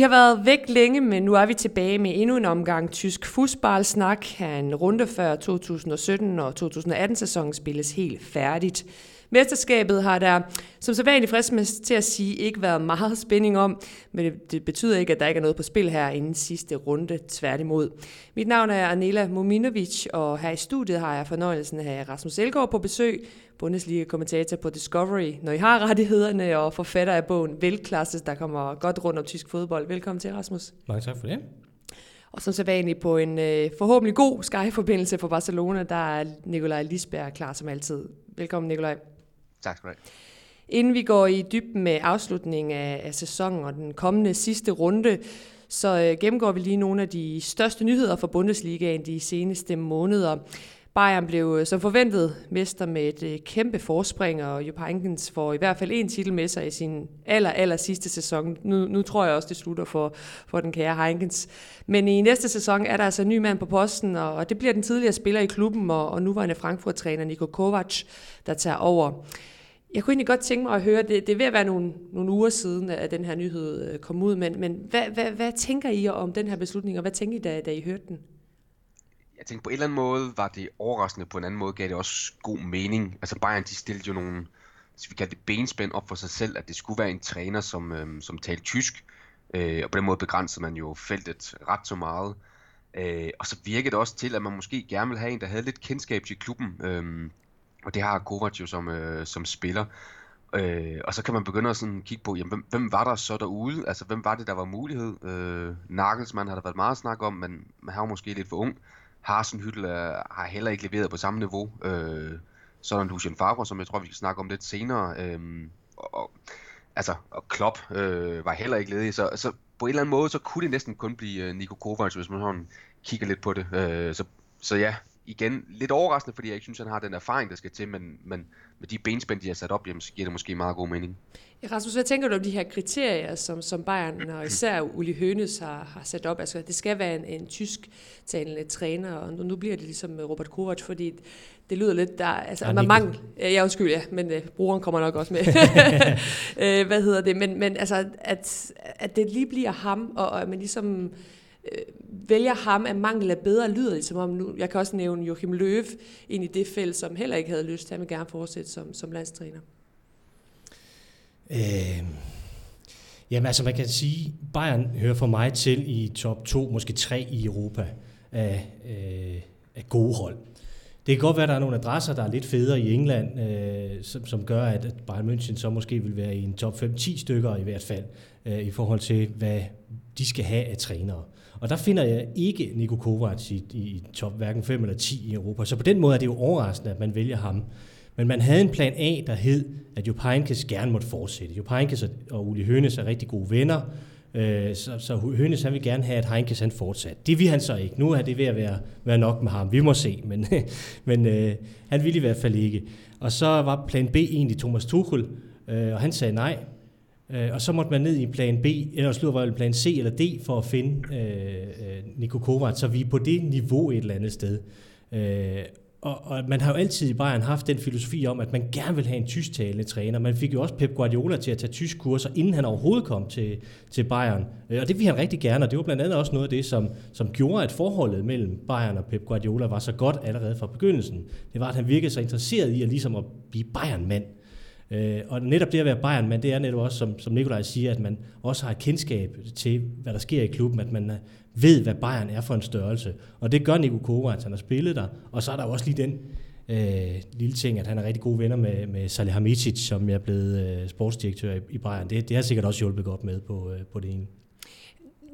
Vi har været væk længe, men nu er vi tilbage med endnu en omgang tysk fodboldsnak. En runde før 2017 og 2018 sæsonen spilles helt færdigt. Mesterskabet har der, som så vanligt frisk til at sige, ikke været meget spænding om, men det, det betyder ikke, at der ikke er noget på spil her inden sidste runde, tværtimod. Mit navn er Anela Mominovic, og her i studiet har jeg fornøjelsen af at have Rasmus Elgaard på besøg, Bundesliga-kommentator på Discovery, når I har rettighederne, og forfatter af bogen Velklasse, der kommer godt rundt om tysk fodbold. Velkommen til, Rasmus. Mange tak for det. Og som så vanligt på en øh, forhåbentlig god Sky-forbindelse for Barcelona, der er Nikolaj Lisberg klar som altid. Velkommen, Nikolaj. Tak skal du have. Inden vi går i dybden med afslutningen af, af sæsonen og den kommende sidste runde, så øh, gennemgår vi lige nogle af de største nyheder fra Bundesligaen de seneste måneder. Bayern blev øh, som forventet mester med et øh, kæmpe forspring, og Jupp Heynckens får i hvert fald en titel med sig i sin aller, aller sidste sæson. Nu, nu tror jeg også, det slutter for, for den kære Heinkens. Men i næste sæson er der altså en ny mand på posten, og, og det bliver den tidligere spiller i klubben, og, og nuværende Frankfurt-træner Niko Kovac, der tager over. Jeg kunne egentlig godt tænke mig at høre, det, det er ved at være nogle, nogle uger siden, at den her nyhed øh, kom ud, men, men hvad, hvad, hvad tænker I om den her beslutning, og hvad tænker I, da, da I hørte den? Jeg tænkte på en eller anden måde var det overraskende, på en anden måde gav det også god mening. Altså Bayern de stillede jo nogle, vi kalder det benspænd op for sig selv, at det skulle være en træner, som, øhm, som talte tysk, øh, og på den måde begrænsede man jo feltet ret så meget. Øh, og så virkede det også til, at man måske gerne ville have en, der havde lidt kendskab til klubben. Øh, og det har Kovac jo som, øh, som spiller. Øh, og så kan man begynde at sådan kigge på, jamen, hvem, hvem var der så derude? Altså, hvem var det, der var mulighed? Øh, Nagelsmann har der været meget snak om, men han var måske lidt for ung. Hasenhyttel er, har heller ikke leveret på samme niveau. Øh, så er der Lucien Favre, som jeg tror, vi skal snakke om lidt senere. Øh, og, altså, og Klopp øh, var heller ikke ledig. Så, så på en eller anden måde, så kunne det næsten kun blive øh, Nico Kovac, hvis man sådan kigger lidt på det. Øh, så, så ja, igen lidt overraskende, fordi jeg ikke synes, han har den erfaring, der skal til, men, men med de benspænd, de har sat op, jamen, så giver det måske meget god mening. Ja, Rasmus, hvad tænker du om de her kriterier, som, som Bayern og især Uli Hønes har, har sat op? Altså, det skal være en, en tysk-talende træner, og nu, nu bliver det ligesom Robert Kovac, fordi det lyder lidt, der altså, ja, man mangel. Ja, undskyld, ja, men uh, brugeren kommer nok også med. uh, hvad hedder det? Men, men altså, at, at det lige bliver ham, og, og at man ligesom øh, vælger ham af mangel af bedre, lyder det altså, som om nu, jeg kan også nævne Joachim Løv ind i det felt, som heller ikke havde lyst til, at gerne fortsætte som, som landstræner. Øh, jamen altså man kan sige, Bayern hører for mig til i top 2, måske 3 i Europa af, øh, af gode hold. Det kan godt være, at der er nogle adresser, der er lidt federe i England, øh, som, som gør, at Bayern München så måske vil være i en top 5-10 stykker i hvert fald, øh, i forhold til, hvad de skal have af trænere. Og der finder jeg ikke Niko Kovac i, i top hverken 5 eller 10 i Europa. Så på den måde er det jo overraskende, at man vælger ham. Men man havde en plan A, der hed, at Jupp Heynckes gerne måtte fortsætte. Jupp Heynckes og Uli Hønes er rigtig gode venner, øh, så, så Hønes han vil gerne have, at Heinkes han fortsat. Det vil han så ikke. Nu er det ved at være, være nok med ham. Vi må se, men, men øh, han ville i hvert fald ikke. Og så var plan B egentlig Thomas Tuchel, øh, og han sagde nej. Øh, og så måtte man ned i plan B, eller slutter var plan C eller D, for at finde øh, øh, Niko Kovac, så vi er på det niveau et eller andet sted. Øh, og, og man har jo altid i Bayern haft den filosofi om, at man gerne vil have en tysktalende træner. Man fik jo også Pep Guardiola til at tage tysk kurser, inden han overhovedet kom til, til Bayern. Øh, og det ville han rigtig gerne, og det var blandt andet også noget af det, som, som gjorde, at forholdet mellem Bayern og Pep Guardiola var så godt allerede fra begyndelsen. Det var, at han virkede så interesseret i at, ligesom at blive Bayern-mand. Øh, og netop det at være Bayern, men det er netop også, som, som Nikolaj siger, at man også har et kendskab til, hvad der sker i klubben, at man øh, ved, hvad Bayern er for en størrelse. Og det gør Nico Kovac, han har spillet der. Og så er der også lige den øh, lille ting, at han er rigtig gode venner med, med Salihamidzic, som er blevet øh, sportsdirektør i, i Bayern. Det, det har sikkert også hjulpet godt med på, øh, på det ene.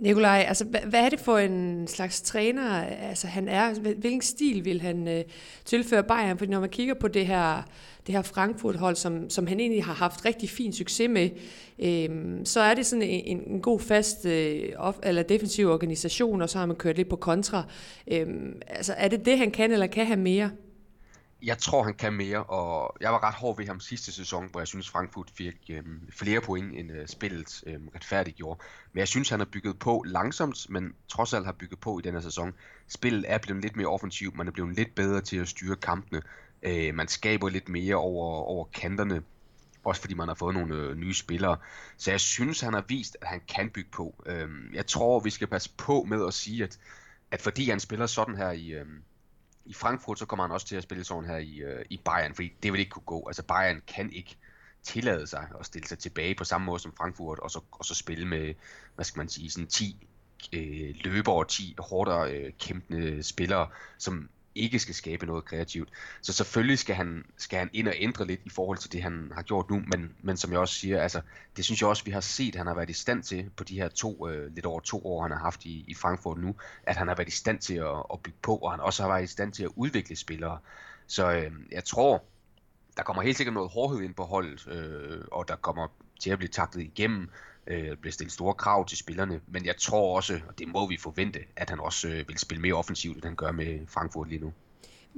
Nikolaj, altså, hvad er det for en slags træner, altså, han er? Hvilken stil vil han øh, tilføre Bayern? Fordi når man kigger på det her, det her Frankfurt-hold, som, som han egentlig har haft rigtig fin succes med, øh, så er det sådan en, en god fast øh, off, eller defensiv organisation, og så har man kørt lidt på kontra. Øh, altså, er det det, han kan, eller kan han mere? Jeg tror, han kan mere, og jeg var ret hård ved ham sidste sæson, hvor jeg synes, Frankfurt fik øhm, flere point, end øh, spillet øhm, retfærdigt gjorde. Men jeg synes, han har bygget på langsomt, men trods alt har bygget på i denne sæson. Spillet er blevet lidt mere offensivt, man er blevet lidt bedre til at styre kampene. Øh, man skaber lidt mere over, over kanterne. også fordi man har fået nogle øh, nye spillere. Så jeg synes, han har vist, at han kan bygge på. Øh, jeg tror, vi skal passe på med at sige, at, at fordi han spiller sådan her i, øh, i Frankfurt, så kommer han også til at spille sådan her i, øh, i Bayern, fordi det vil ikke kunne gå. Altså Bayern kan ikke tillade sig at stille sig tilbage på samme måde som Frankfurt, og så, og så spille med, hvad skal man sige, sådan 10 øh, løbere, 10 hårdere øh, kæmpende spillere, som ikke skal skabe noget kreativt. Så selvfølgelig skal han, skal han ind og ændre lidt i forhold til det, han har gjort nu, men, men som jeg også siger, altså, det synes jeg også, vi har set, han har været i stand til på de her to, øh, lidt over to år, han har haft i, i Frankfurt nu, at han har været i stand til at, at bygge på, og han også har været i stand til at udvikle spillere. Så øh, jeg tror, der kommer helt sikkert noget hårdhed ind på holdet, øh, og der kommer til at blive taklet igennem, øh, bliver stillet store krav til spillerne, men jeg tror også, og det må vi forvente, at han også øh, vil spille mere offensivt, end han gør med Frankfurt lige nu.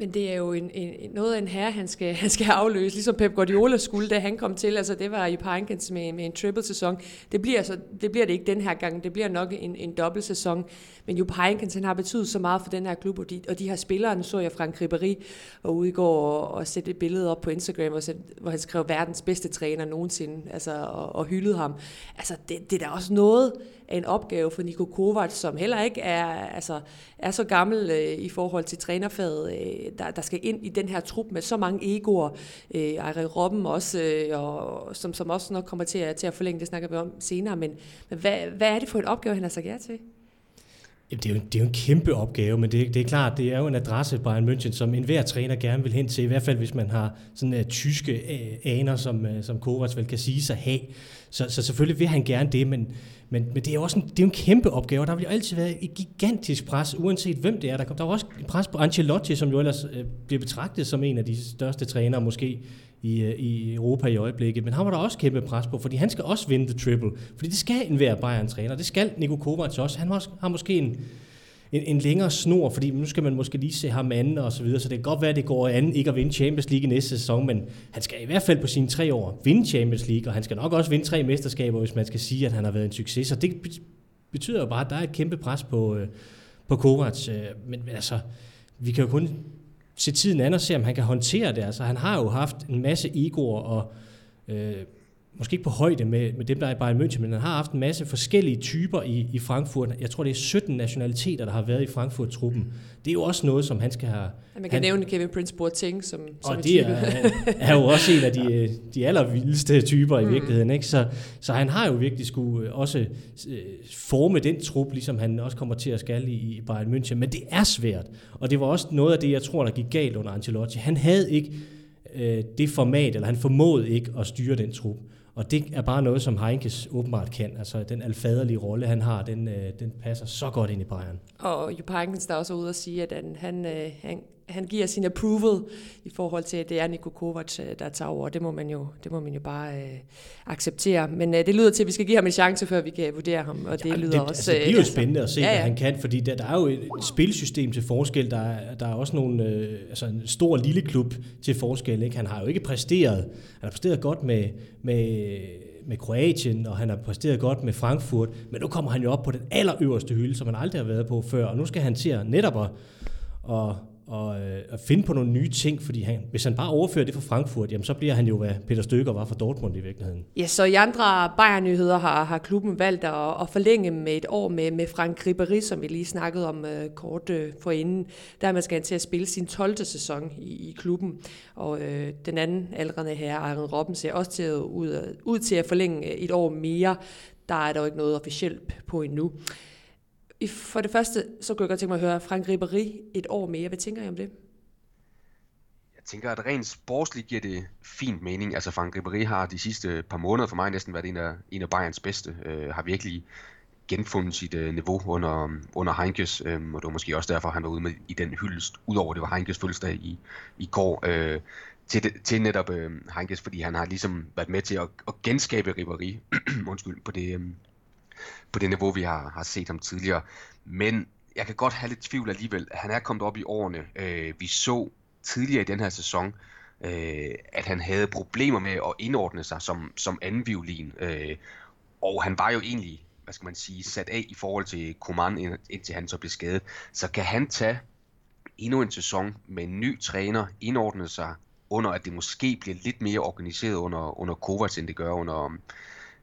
Men det er jo en, en, noget af en herre, han skal, han skal afløse, ligesom Pep Guardiola skulle, da han kom til. Altså, det var i Pankens med, med en triple-sæson. Det bliver, så, det bliver det ikke den her gang. Det bliver nok en, en dobbelt-sæson. Men jo Pankens, han har betydet så meget for den her klub, og de, og de her spillere, nu så jeg Frank Ribéry var ude i går og, og sætte et billede op på Instagram, og hvor, hvor han skrev verdens bedste træner nogensinde, altså, og, og hyldede ham. Altså, det, det er da også noget, af en opgave for Niko Kovac, som heller ikke er, altså, er så gammel øh, i forhold til trænerfaget, øh, der, der skal ind i den her trup med så mange egoer. Øh, Ejre Robben også, øh, og, som, som også nok kommer til at, til at forlænge, det snakker vi om senere. Men, men hvad, hvad er det for en opgave, han har sagt ja til? Jamen, Det er, jo, det er jo en kæmpe opgave, men det, det er klart, det er jo en adresse Bayern München, som enhver træner gerne vil hen til, i hvert fald hvis man har sådan uh, tyske uh, aner, som, uh, som Kovac vel kan sige sig have. Så, så selvfølgelig vil han gerne det, men, men, men det er jo også en, det er en kæmpe opgave, og der vil jo altid være et gigantisk pres, uanset hvem det er. Der, der er også et pres på Ancelotti, som jo ellers øh, bliver betragtet som en af de største trænere måske i, øh, i Europa i øjeblikket. Men han var der også kæmpe pres på, fordi han skal også vinde the triple. Fordi det skal enhver Bayern-træner. Det skal Niko Kovac også. Han har måske en en, en længere snor, fordi nu skal man måske lige se ham anden og så videre, så det kan godt være, at det går an ikke at vinde Champions League i næste sæson, men han skal i hvert fald på sine tre år vinde Champions League, og han skal nok også vinde tre mesterskaber, hvis man skal sige, at han har været en succes. Så det betyder jo bare, at der er et kæmpe pres på, øh, på Kovac, øh, men altså, vi kan jo kun se tiden an og se, om han kan håndtere det. Altså, han har jo haft en masse egoer og øh, måske ikke på højde med, med dem, der er i Bayern München, men han har haft en masse forskellige typer i, i Frankfurt. Jeg tror, det er 17 nationaliteter, der har været i Frankfurt-truppen. Det er jo også noget, som han skal have... Ja, man kan han, nævne Kevin Prince Boateng som, som og det er, er jo også en af de, de allervildeste typer i mm. virkeligheden. Ikke? Så, så han har jo virkelig skulle også øh, forme den trup, ligesom han også kommer til at skal i, i Bayern München. Men det er svært, og det var også noget af det, jeg tror, der gik galt under Ancelotti. Han havde ikke øh, det format, eller han formåede ikke at styre den trup. Og det er bare noget, som Heinkes åbenbart kan. Altså den alfaderlige rolle, han har, den, øh, den passer så godt ind i Bayern. Og Jupp Heynckes der også ude og sige, at han, øh, han, han giver sin approval i forhold til, at det er Niko Kovac, øh, der tager over. Det må man jo, det må man jo bare øh, acceptere. Men øh, det lyder til, at vi skal give ham en chance, før vi kan vurdere ham. Og det ja, lyder det, også... Altså, det bliver jo spændende at se, ja, ja. hvad han kan, fordi der, der er jo et spilsystem til forskel. Der er, der er også nogle, øh, altså en stor lille klub til forskel. Ikke? Han har jo ikke præsteret. Han har præsteret godt med, med med Kroatien, og han har præsteret godt med Frankfurt, men nu kommer han jo op på den allerøverste hylde, som han aldrig har været på før, og nu skal han til at netop at, at, og, øh, at finde på nogle nye ting, fordi han, hvis han bare overfører det fra Frankfurt, jamen så bliver han jo, hvad Peter Støger var for Dortmund i virkeligheden. Ja, så i andre Bayern-nyheder har, har klubben valgt at, at forlænge med et år med, med Frank Ribéry, som vi lige snakkede om øh, kort øh, forinden. Der man skal han til at spille sin 12. sæson i, i klubben. Og øh, den anden aldrende herre, Aaron Robben, ser også til at, ud, ud til at forlænge et år mere. Der er dog ikke noget officielt på endnu. For det første, så kunne jeg godt tænke mig at høre Frank Ribéry et år mere. Hvad tænker I om det? Jeg tænker, at rent sportsligt giver det fint mening. Altså Frank Ribéry har de sidste par måneder for mig næsten været en af, en af Bayerns bedste. Øh, har virkelig genfundet sit øh, niveau under, under Heinkes, øh, og det var måske også derfor, han var ude med i den hyldest, udover det var Heinkes fødselsdag i, i går, øh, til, til netop øh, Heinkes, fordi han har ligesom været med til at, at genskabe Ribéry undskyld, på det, øh, på det niveau, vi har, har set ham tidligere. Men jeg kan godt have lidt tvivl alligevel. Han er kommet op i årene. Øh, vi så tidligere i den her sæson, øh, at han havde problemer med at indordne sig som, som anden violin. Øh, og han var jo egentlig, hvad skal man sige, sat af i forhold til Koman, indtil han så blev skadet. Så kan han tage endnu en sæson med en ny træner, indordne sig under at det måske bliver lidt mere organiseret under, under Kovacs, end det gør under,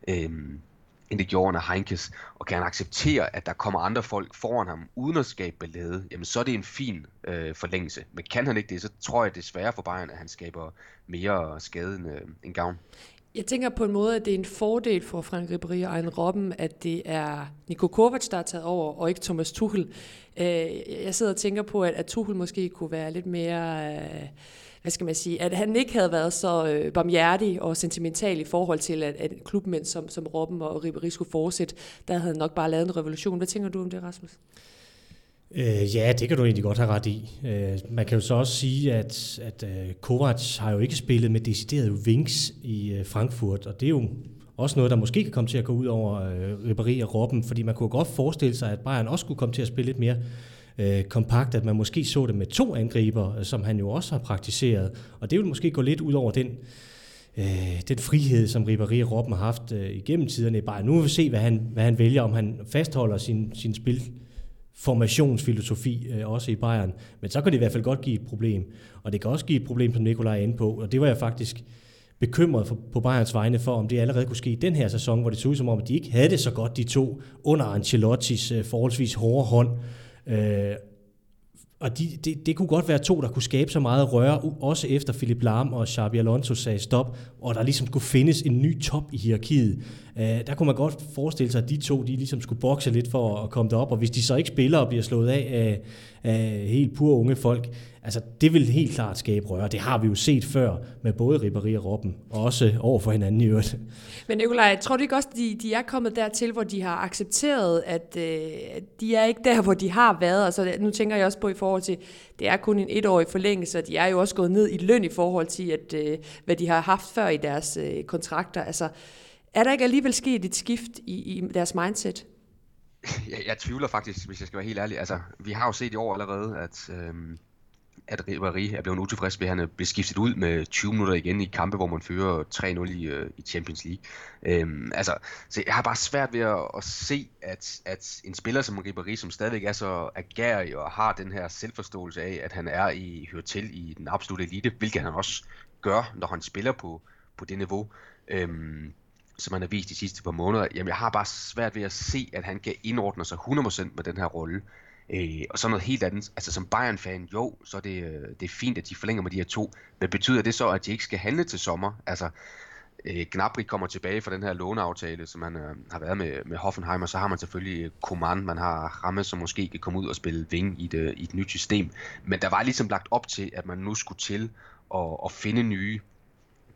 øhm, end det gjorde under Heinkes, og kan han acceptere, at der kommer andre folk foran ham, uden at skabe ballade, jamen så er det en fin øh, forlængelse. Men kan han ikke det, så tror jeg desværre for Bayern, at han skaber mere skade end, øh, end gavn. Jeg tænker på en måde, at det er en fordel for Frank Ribéry og en Robben, at det er Niko Kovac, der er taget over, og ikke Thomas Tuchel. Øh, jeg sidder og tænker på, at, at Tuchel måske kunne være lidt mere... Øh, hvad skal man sige, at han ikke havde været så øh, barmhjertig og sentimental i forhold til, at, at klubmænd som, som Robben og Ribéry skulle fortsætte, der havde han nok bare lavet en revolution. Hvad tænker du om det, Rasmus? Øh, ja, det kan du egentlig godt have ret i. Øh, man kan jo så også sige, at, at øh, Kovac har jo ikke spillet med deciderede wings i øh, Frankfurt, og det er jo også noget, der måske kan komme til at gå ud over øh, Ribéry og Robben, fordi man kunne godt forestille sig, at Bayern også kunne komme til at spille lidt mere øh, kompakt, at man måske så det med to angriber, øh, som han jo også har praktiseret, og det vil måske gå lidt ud over den øh, den frihed, som Ribéry og Robben har haft øh, igennem tiderne i Bayern. Nu vil vi se, hvad han, hvad han vælger, om han fastholder sin, sin spil formationsfilosofi øh, også i Bayern. Men så kan det i hvert fald godt give et problem. Og det kan også give et problem, som Nikolaj er inde på. Og det var jeg faktisk bekymret for, på Bayerns vegne for, om det allerede kunne ske i den her sæson, hvor det så ud som om, at de ikke havde det så godt, de to, under Ancelottis øh, forholdsvis hårde hånd. Øh, og de, det, det kunne godt være to, der kunne skabe så meget røre, også efter Philip Lahm og Xabi Alonso sagde stop, og der ligesom skulle findes en ny top i hierarkiet. Øh, der kunne man godt forestille sig, at de to de ligesom skulle bokse lidt for at komme derop, og hvis de så ikke spiller og bliver slået af af, af helt pure unge folk, Altså, det vil helt klart skabe røre. Det har vi jo set før med både Ribéry og Robben, og også over for hinanden i øvrigt. Men Nikolaj, tror du ikke også, de, de er kommet dertil, hvor de har accepteret, at øh, de er ikke der, hvor de har været? Altså, nu tænker jeg også på i forhold til, det er kun en etårig forlængelse, og de er jo også gået ned i løn i forhold til, at, øh, hvad de har haft før i deres øh, kontrakter. Altså, er der ikke alligevel sket et skift i, i deres mindset? Jeg, jeg tvivler faktisk, hvis jeg skal være helt ærlig. Altså, vi har jo set i år allerede, at... Øh at Ribéry er blevet utilfreds ved, at han er skiftet ud med 20 minutter igen i kampe, hvor man fører 3-0 i, øh, i Champions League. Øhm, altså, så jeg har bare svært ved at, at se, at, at en spiller som Ribéry, som stadigvæk er så agerig og har den her selvforståelse af, at han er i hører til i den absolutte elite, hvilket han også gør, når han spiller på, på det niveau, øhm, som han har vist de sidste par måneder. Jamen, jeg har bare svært ved at se, at han kan indordne sig 100% med den her rolle. Øh, og så noget helt andet, altså som Bayern-fan, jo, så er det, øh, det er fint, at de forlænger med de her to, men betyder det så, at de ikke skal handle til sommer? Altså, øh, Gnabry kommer tilbage fra den her låneaftale, som han øh, har været med, med Hoffenheim, og så har man selvfølgelig øh, Coman, man har Ramme, som måske kan komme ud og spille ving i, det, øh, i et nyt system. Men der var ligesom lagt op til, at man nu skulle til at, at finde nye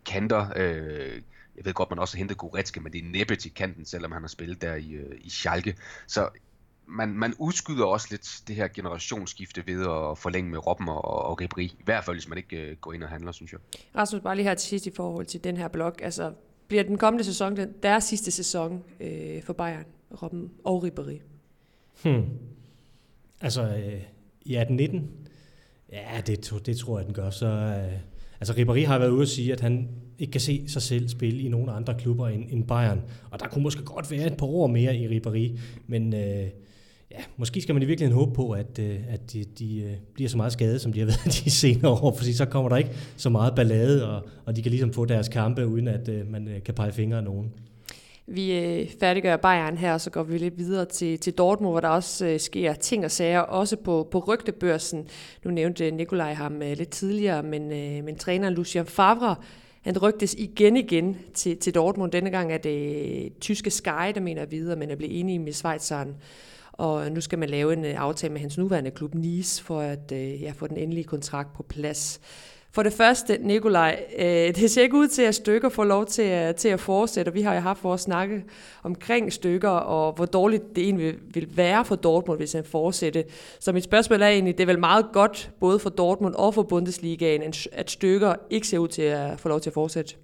kanter. Øh, jeg ved godt, man også har hentet Goretzka, men det er næppe til kanten, selvom han har spillet der i, i Schalke. Så man, man udskyder også lidt det her generationsskifte ved at forlænge med Robben og, og Ribri. I hvert fald, hvis man ikke uh, går ind og handler, synes jeg. Rasmus, bare lige her til sidst i forhold til den her blok. Altså, bliver den kommende sæson den, deres sidste sæson øh, for Bayern, Robben og Ribéry? Hmm. Altså, øh, ja, den 19? Ja, det, det tror jeg, den gør. Så, øh, altså, Ribéry har været ude at sige, at han ikke kan se sig selv spille i nogle andre klubber end, end Bayern. Og der kunne måske godt være et par år mere i Ribéry, men... Øh, ja, måske skal man i virkeligheden håbe på, at, øh, at de, de øh, bliver så meget skadet, som de har været de senere år, for så kommer der ikke så meget ballade, og, og de kan ligesom få deres kampe, uden at øh, man kan pege fingre af nogen. Vi færdiggør Bayern her, og så går vi lidt videre til, til Dortmund, hvor der også sker ting og sager, også på, på rygtebørsen. Nu nævnte Nikolaj ham lidt tidligere, men, men træneren Lucien Favre, han rygtes igen igen til, til Dortmund. Denne gang er det tyske Sky, der mener videre, men er blevet enige med Schweizeren og nu skal man lave en øh, aftale med hans nuværende klub Nice, for at øh, ja, få den endelige kontrakt på plads. For det første, Nikolaj, øh, det ser ikke ud til, at stykker får lov til, at, til at fortsætte, og vi har jo haft vores snakke omkring stykker, og hvor dårligt det egentlig vil, vil være for Dortmund, hvis han fortsætter. Så mit spørgsmål er egentlig, det er vel meget godt, både for Dortmund og for Bundesligaen, at stykker ikke ser ud til at få lov til at fortsætte.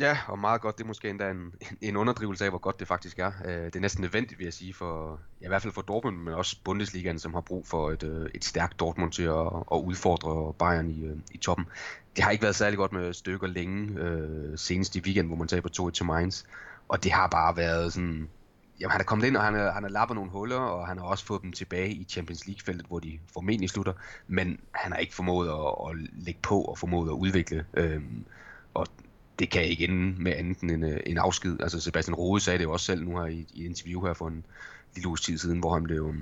Ja, og meget godt. Det er måske endda en, en underdrivelse af, hvor godt det faktisk er. Øh, det er næsten nødvendigt, vil jeg sige, for, ja, i hvert fald for Dortmund, men også Bundesligaen, som har brug for et, øh, et stærkt Dortmund til at, at udfordre Bayern i, øh, i toppen. Det har ikke været særlig godt med stykker længe, øh, senest i weekend, hvor man taber 2-1 til Mainz. Og det har bare været sådan jamen, han er kommet ind, og han har, han har lappet nogle huller, og han har også fået dem tilbage i Champions League-feltet, hvor de formentlig slutter, men han har ikke formået at, at lægge på og formået at udvikle. Øh, og det kan ikke ende med andet end en, øh, en afsked. Altså Sebastian Rode sagde det jo også selv nu her i, i et interview her for en lille uges tid siden, hvor han blev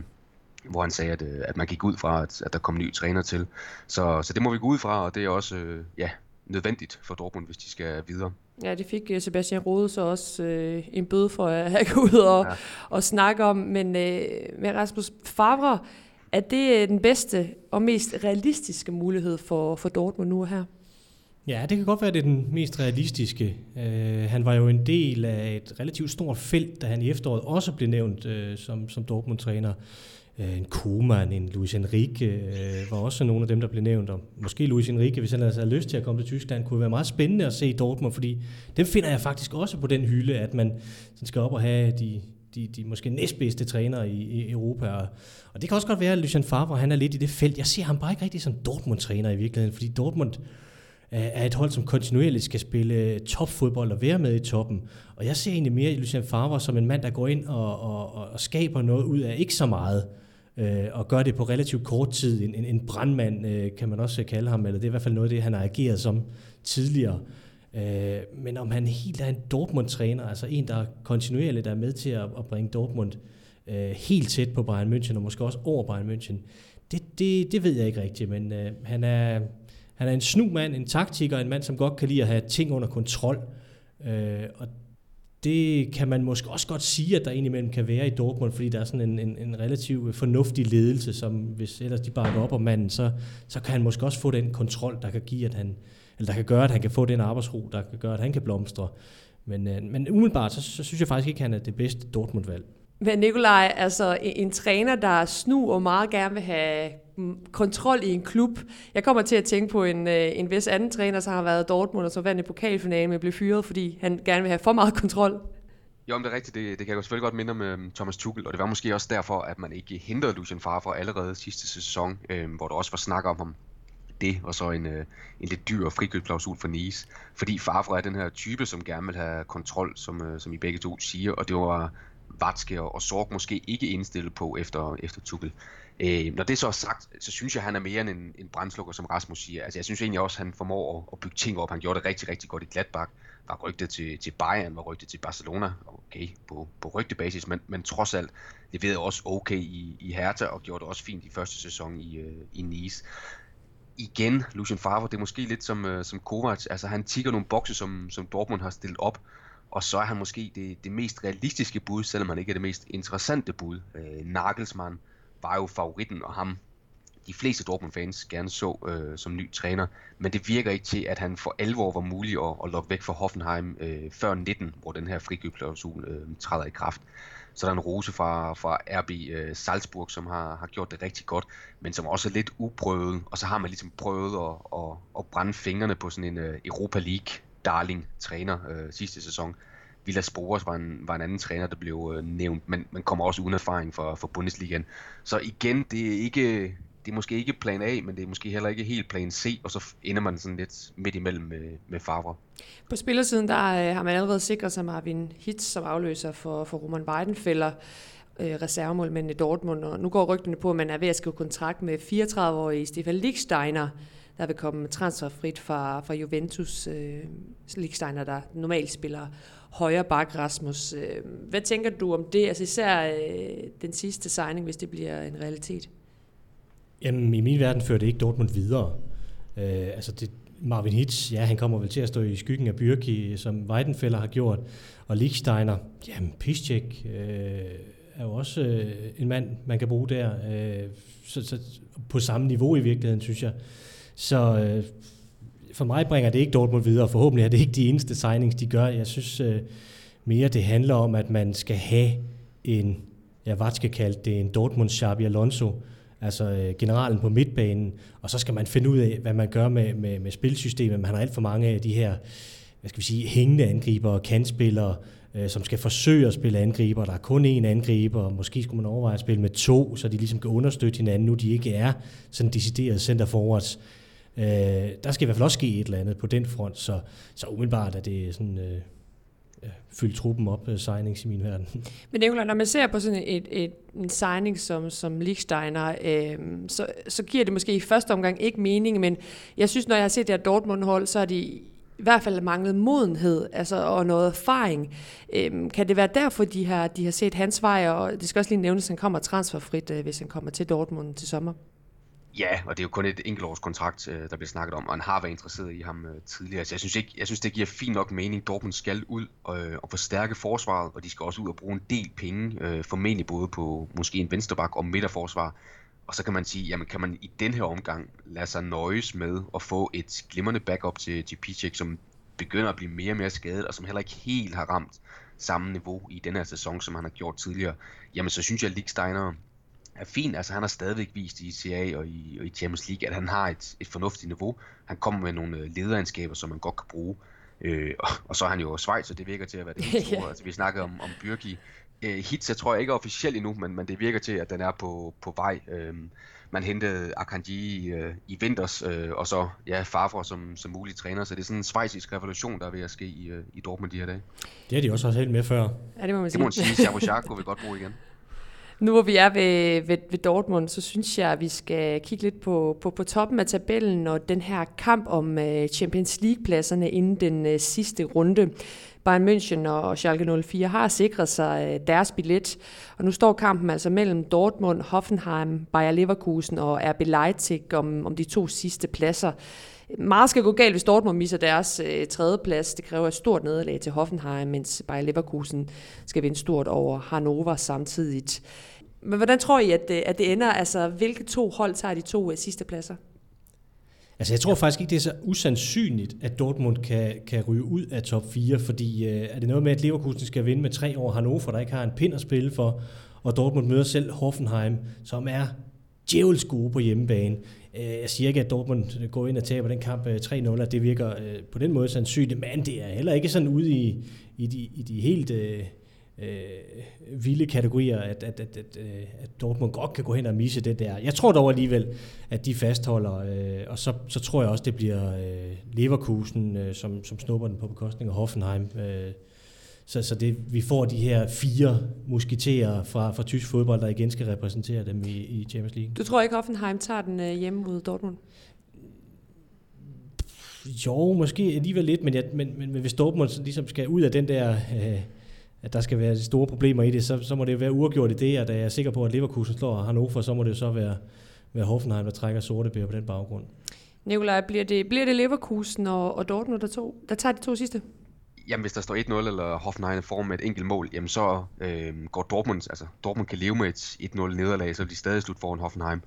hvor han sagde, at, øh, at man gik ud fra, at, at der kom en ny træner til. Så, så det må vi gå ud fra, og det er også øh, ja, nødvendigt for Dortmund, hvis de skal videre. Ja, det fik øh, Sebastian Rode så også øh, en bøde for at have gået ud og, ja. og snakke om. Men øh, med Rasmus Favre, er det den bedste og mest realistiske mulighed for, for Dortmund nu her? Ja, det kan godt være, at det er den mest realistiske. Uh, han var jo en del af et relativt stort felt, da han i efteråret også blev nævnt uh, som, som Dortmund-træner. Uh, en Koeman, en Luis Enrique uh, var også nogle af dem, der blev nævnt. Og måske Luis Enrique, hvis han altså havde lyst til at komme til Tyskland, kunne være meget spændende at se Dortmund, fordi dem finder jeg faktisk også på den hylde, at man skal op og have de, de, de måske næstbedste trænere i, i Europa. Og, og det kan også godt være, at Lucien Favre han er lidt i det felt. Jeg ser ham bare ikke rigtig som Dortmund-træner i virkeligheden, fordi Dortmund er et hold, som kontinuerligt skal spille topfodbold og være med i toppen. Og jeg ser egentlig mere Lucien Favre som en mand, der går ind og, og, og skaber noget ud af ikke så meget, øh, og gør det på relativt kort tid. En, en, en brandmand øh, kan man også kalde ham, eller det er i hvert fald noget af det, han har ageret som tidligere. Øh, men om han helt er en Dortmund-træner, altså en, der kontinuerligt er med til at, at bringe Dortmund øh, helt tæt på Bayern München, og måske også over Bayern München, det, det, det ved jeg ikke rigtigt, men øh, han er han er en snu mand, en taktiker, en mand, som godt kan lide at have ting under kontrol. Øh, og det kan man måske også godt sige, at der indimellem kan være i Dortmund, fordi der er sådan en, en, en relativ øh, fornuftig ledelse, som hvis ellers de bakker op om manden, så, så kan han måske også få den kontrol, der kan give, at han, eller der kan gøre, at han kan få den arbejdsro, der kan gøre, at han kan blomstre. Men, øh, men umiddelbart, så, så synes jeg faktisk ikke, at han er det bedste Dortmund-valg. Men Nikolaj, altså en, træner, der er snu og meget gerne vil have mm, kontrol i en klub. Jeg kommer til at tænke på en, øh, en vis anden træner, som har været Dortmund, og så vandt i pokalfinalen, men blev fyret, fordi han gerne vil have for meget kontrol. Jo, men det er rigtigt. Det, det kan jeg jo selvfølgelig godt minde om øhm, Thomas Tuchel, og det var måske også derfor, at man ikke hindrede Lucien Favre allerede sidste sæson, øh, hvor der også var snak om ham. Det og så en, øh, en lidt dyr frikøbsklausul for Nice. Fordi Favre er den her type, som gerne vil have kontrol, som, øh, som I begge to siger, og det var Vatske og Sorg måske ikke indstillet på efter, efter Tuchel. Øh, når det så er sagt, så synes jeg, at han er mere end en, en brændslukker, som Rasmus siger. Altså, jeg synes egentlig også, at han formår at, at bygge ting op. Han gjorde det rigtig, rigtig godt i Gladbach. Var rygtet til, til Bayern, var rygtet til Barcelona. Okay, på, på rygtebasis, men, men trods alt leverede også okay i, i Hertha, og gjorde det også fint i første sæson i, øh, i Nice. Igen, Lucien Favre, det er måske lidt som, øh, som Kovac. Altså, han tigger nogle bokse, som, som Dortmund har stillet op, og så er han måske det, det mest realistiske bud, selvom han ikke er det mest interessante bud. Øh, Nagelsmann, var jo favoritten, og ham de fleste Dortmund-fans gerne så øh, som ny træner, men det virker ikke til, at han for alvor var mulig at, at lokke væk fra Hoffenheim øh, før 19, hvor den her frikøbklausul øh, træder i kraft. Så der er en rose fra, fra RB øh, Salzburg, som har, har gjort det rigtig godt, men som også er lidt uprøvet, og så har man ligesom prøvet at, at, at brænde fingrene på sådan en øh, Europa League darling træner øh, sidste sæson. Villas Boas var en, var en anden træner, der blev øh, nævnt, men man kommer også uden erfaring for, for Bundesligaen. Så igen, det er ikke, det er måske ikke plan A, men det er måske heller ikke helt plan C, og så ender man sådan lidt midt imellem med, med Favre. På spillersiden, der øh, har man allerede sikret sig Marvin Hitz som afløser for, for Roman Weidenfeller, øh, reservemålmænd i Dortmund, og nu går rygtene på, at man er ved at skrive kontrakt med 34-årige Stefan Lichsteiner, der vil komme transferfrit fra, fra Juventus. Øh, Ligsteiner, der normalt spiller højre bak, Rasmus. Øh, hvad tænker du om det? Altså især øh, den sidste signing, hvis det bliver en realitet? Jamen, i min verden fører det ikke Dortmund videre. Øh, altså, det, Marvin Hitz, ja, han kommer vel til at stå i skyggen af Bürki, som Weidenfeller har gjort, og Lichsteiner, jamen, Piszczek øh, er jo også øh, en mand, man kan bruge der, øh, så, så, på samme niveau i virkeligheden, synes jeg. Så øh, for mig bringer det ikke Dortmund videre. Forhåbentlig er det ikke de eneste signings, de gør. Jeg synes øh, mere, det handler om, at man skal have en, ja, hvad skal kalde det, en Dortmund Xabi Alonso, altså øh, generalen på midtbanen, og så skal man finde ud af, hvad man gør med, med, med spilsystemet. Man har alt for mange af de her, hvad skal vi sige, hængende angriber og kantspillere, øh, som skal forsøge at spille angriber. Der er kun én angriber, og måske skulle man overveje at spille med to, så de ligesom kan understøtte hinanden, nu de ikke er sådan decideret center forwards. Øh, der skal i hvert fald også ske et eller andet på den front, så, så umiddelbart er det sådan... Øh, fylde truppen op uh, signings i min verden. Men Nicolai, når man ser på sådan et, et, en signing som, som Lichsteiner, øh, så, så giver det måske i første omgang ikke mening, men jeg synes, når jeg har set det her Dortmund-hold, så har de i hvert fald manglet modenhed altså, og noget erfaring. Øhm, kan det være derfor, de har, de har set hans vej, og det skal også lige nævnes, at han kommer transferfrit, øh, hvis han kommer til Dortmund til sommer? Ja, og det er jo kun et enkeltårskontrakt, øh, der bliver snakket om, og han har været interesseret i ham øh, tidligere. Så jeg synes, ikke, jeg synes det giver fint nok mening. Dortmund skal ud og, øh, og forstærke forsvaret, og de skal også ud og bruge en del penge, øh, formentlig både på måske en vensterbak og midterforsvar. Og så kan man sige, jamen kan man i den her omgang lade sig nøjes med at få et glimrende backup til, til Pichek, som begynder at blive mere og mere skadet, og som heller ikke helt har ramt samme niveau i den her sæson, som han har gjort tidligere, jamen så synes jeg, at Steiner er fint. Altså han har stadigvæk vist i CA og i, og i Champions League, at han har et, et fornuftigt niveau. Han kommer med nogle øh, lederegenskaber, som man godt kan bruge. Øh, og, og så er han jo Schweiz, så det virker til at være det helt store. altså, vi snakkede om, om Byrki. Øh, hits, jeg tror jeg ikke er officielt endnu, men, men det virker til, at den er på, på vej. Øh, man hentede Akanji i, øh, i vinters, øh, og så ja, Favre som, som mulig træner, så det er sådan en svejsisk revolution, der er ved at ske i, øh, i Dortmund de her dage. Det har de også helt med før. Ja, det må man sige. Det må man sige, Jacques kunne vi godt bruge igen. Nu hvor vi er ved, ved, ved Dortmund, så synes jeg, at vi skal kigge lidt på, på, på toppen af tabellen og den her kamp om øh, Champions League-pladserne inden den uh, sidste runde. Bayern München og Schalke 04 har sikret sig uh, deres billet, og nu står kampen altså mellem Dortmund, Hoffenheim, Bayer Leverkusen og RB Leipzig om, om de to sidste pladser. Meget skal gå galt, hvis Dortmund misser deres øh, tredje plads. Det kræver et stort nederlag til Hoffenheim, mens Bayer Leverkusen skal vinde stort over Hannover samtidigt. Men hvordan tror I, at det, at det ender? Altså, hvilke to hold tager de to øh, sidste pladser? Altså, jeg tror faktisk ikke, det er så usandsynligt, at Dortmund kan, kan ryge ud af top 4, fordi øh, er det noget med, at Leverkusen skal vinde med tre år Hannover, der ikke har en pind at spille for, og Dortmund møder selv Hoffenheim, som er djævelsk gode på hjemmebane. Øh, jeg siger ikke, at Dortmund øh, går ind og taber den kamp øh, 3-0, at det virker øh, på den måde sandsynligt, men det er heller ikke sådan ude i, i, de, i de helt øh, vilde kategorier, at, at, at, at, at Dortmund godt kan gå hen og misse det der. Jeg tror dog alligevel, at de fastholder, øh, og så, så tror jeg også, det bliver øh, Leverkusen, øh, som, som snupper den på bekostning af Hoffenheim. Øh, så, så det, vi får de her fire musketerer fra, fra tysk fodbold, der igen skal repræsentere dem i, i Champions League. Du tror ikke, Hoffenheim tager den øh, hjemme mod Dortmund? Jo, måske alligevel lidt, men, jeg, men, men, men hvis Dortmund ligesom skal ud af den der, øh, at der skal være store problemer i det, så, så må det jo være uafgjort i det, og da jeg er sikker på, at Leverkusen slår Hannover, så må det jo så være, være Hoffenheim, der trækker sorte bære på den baggrund. Nikolaj, bliver det, bliver det Leverkusen og, og Dortmund, der, to, der tager de to sidste? Jamen hvis der står 1-0, eller Hoffenheim får med et enkelt mål, jamen så øh, går Dortmund, altså Dortmund kan leve med et 1-0 nederlag, så vil de stadig slut foran Hoffenheim.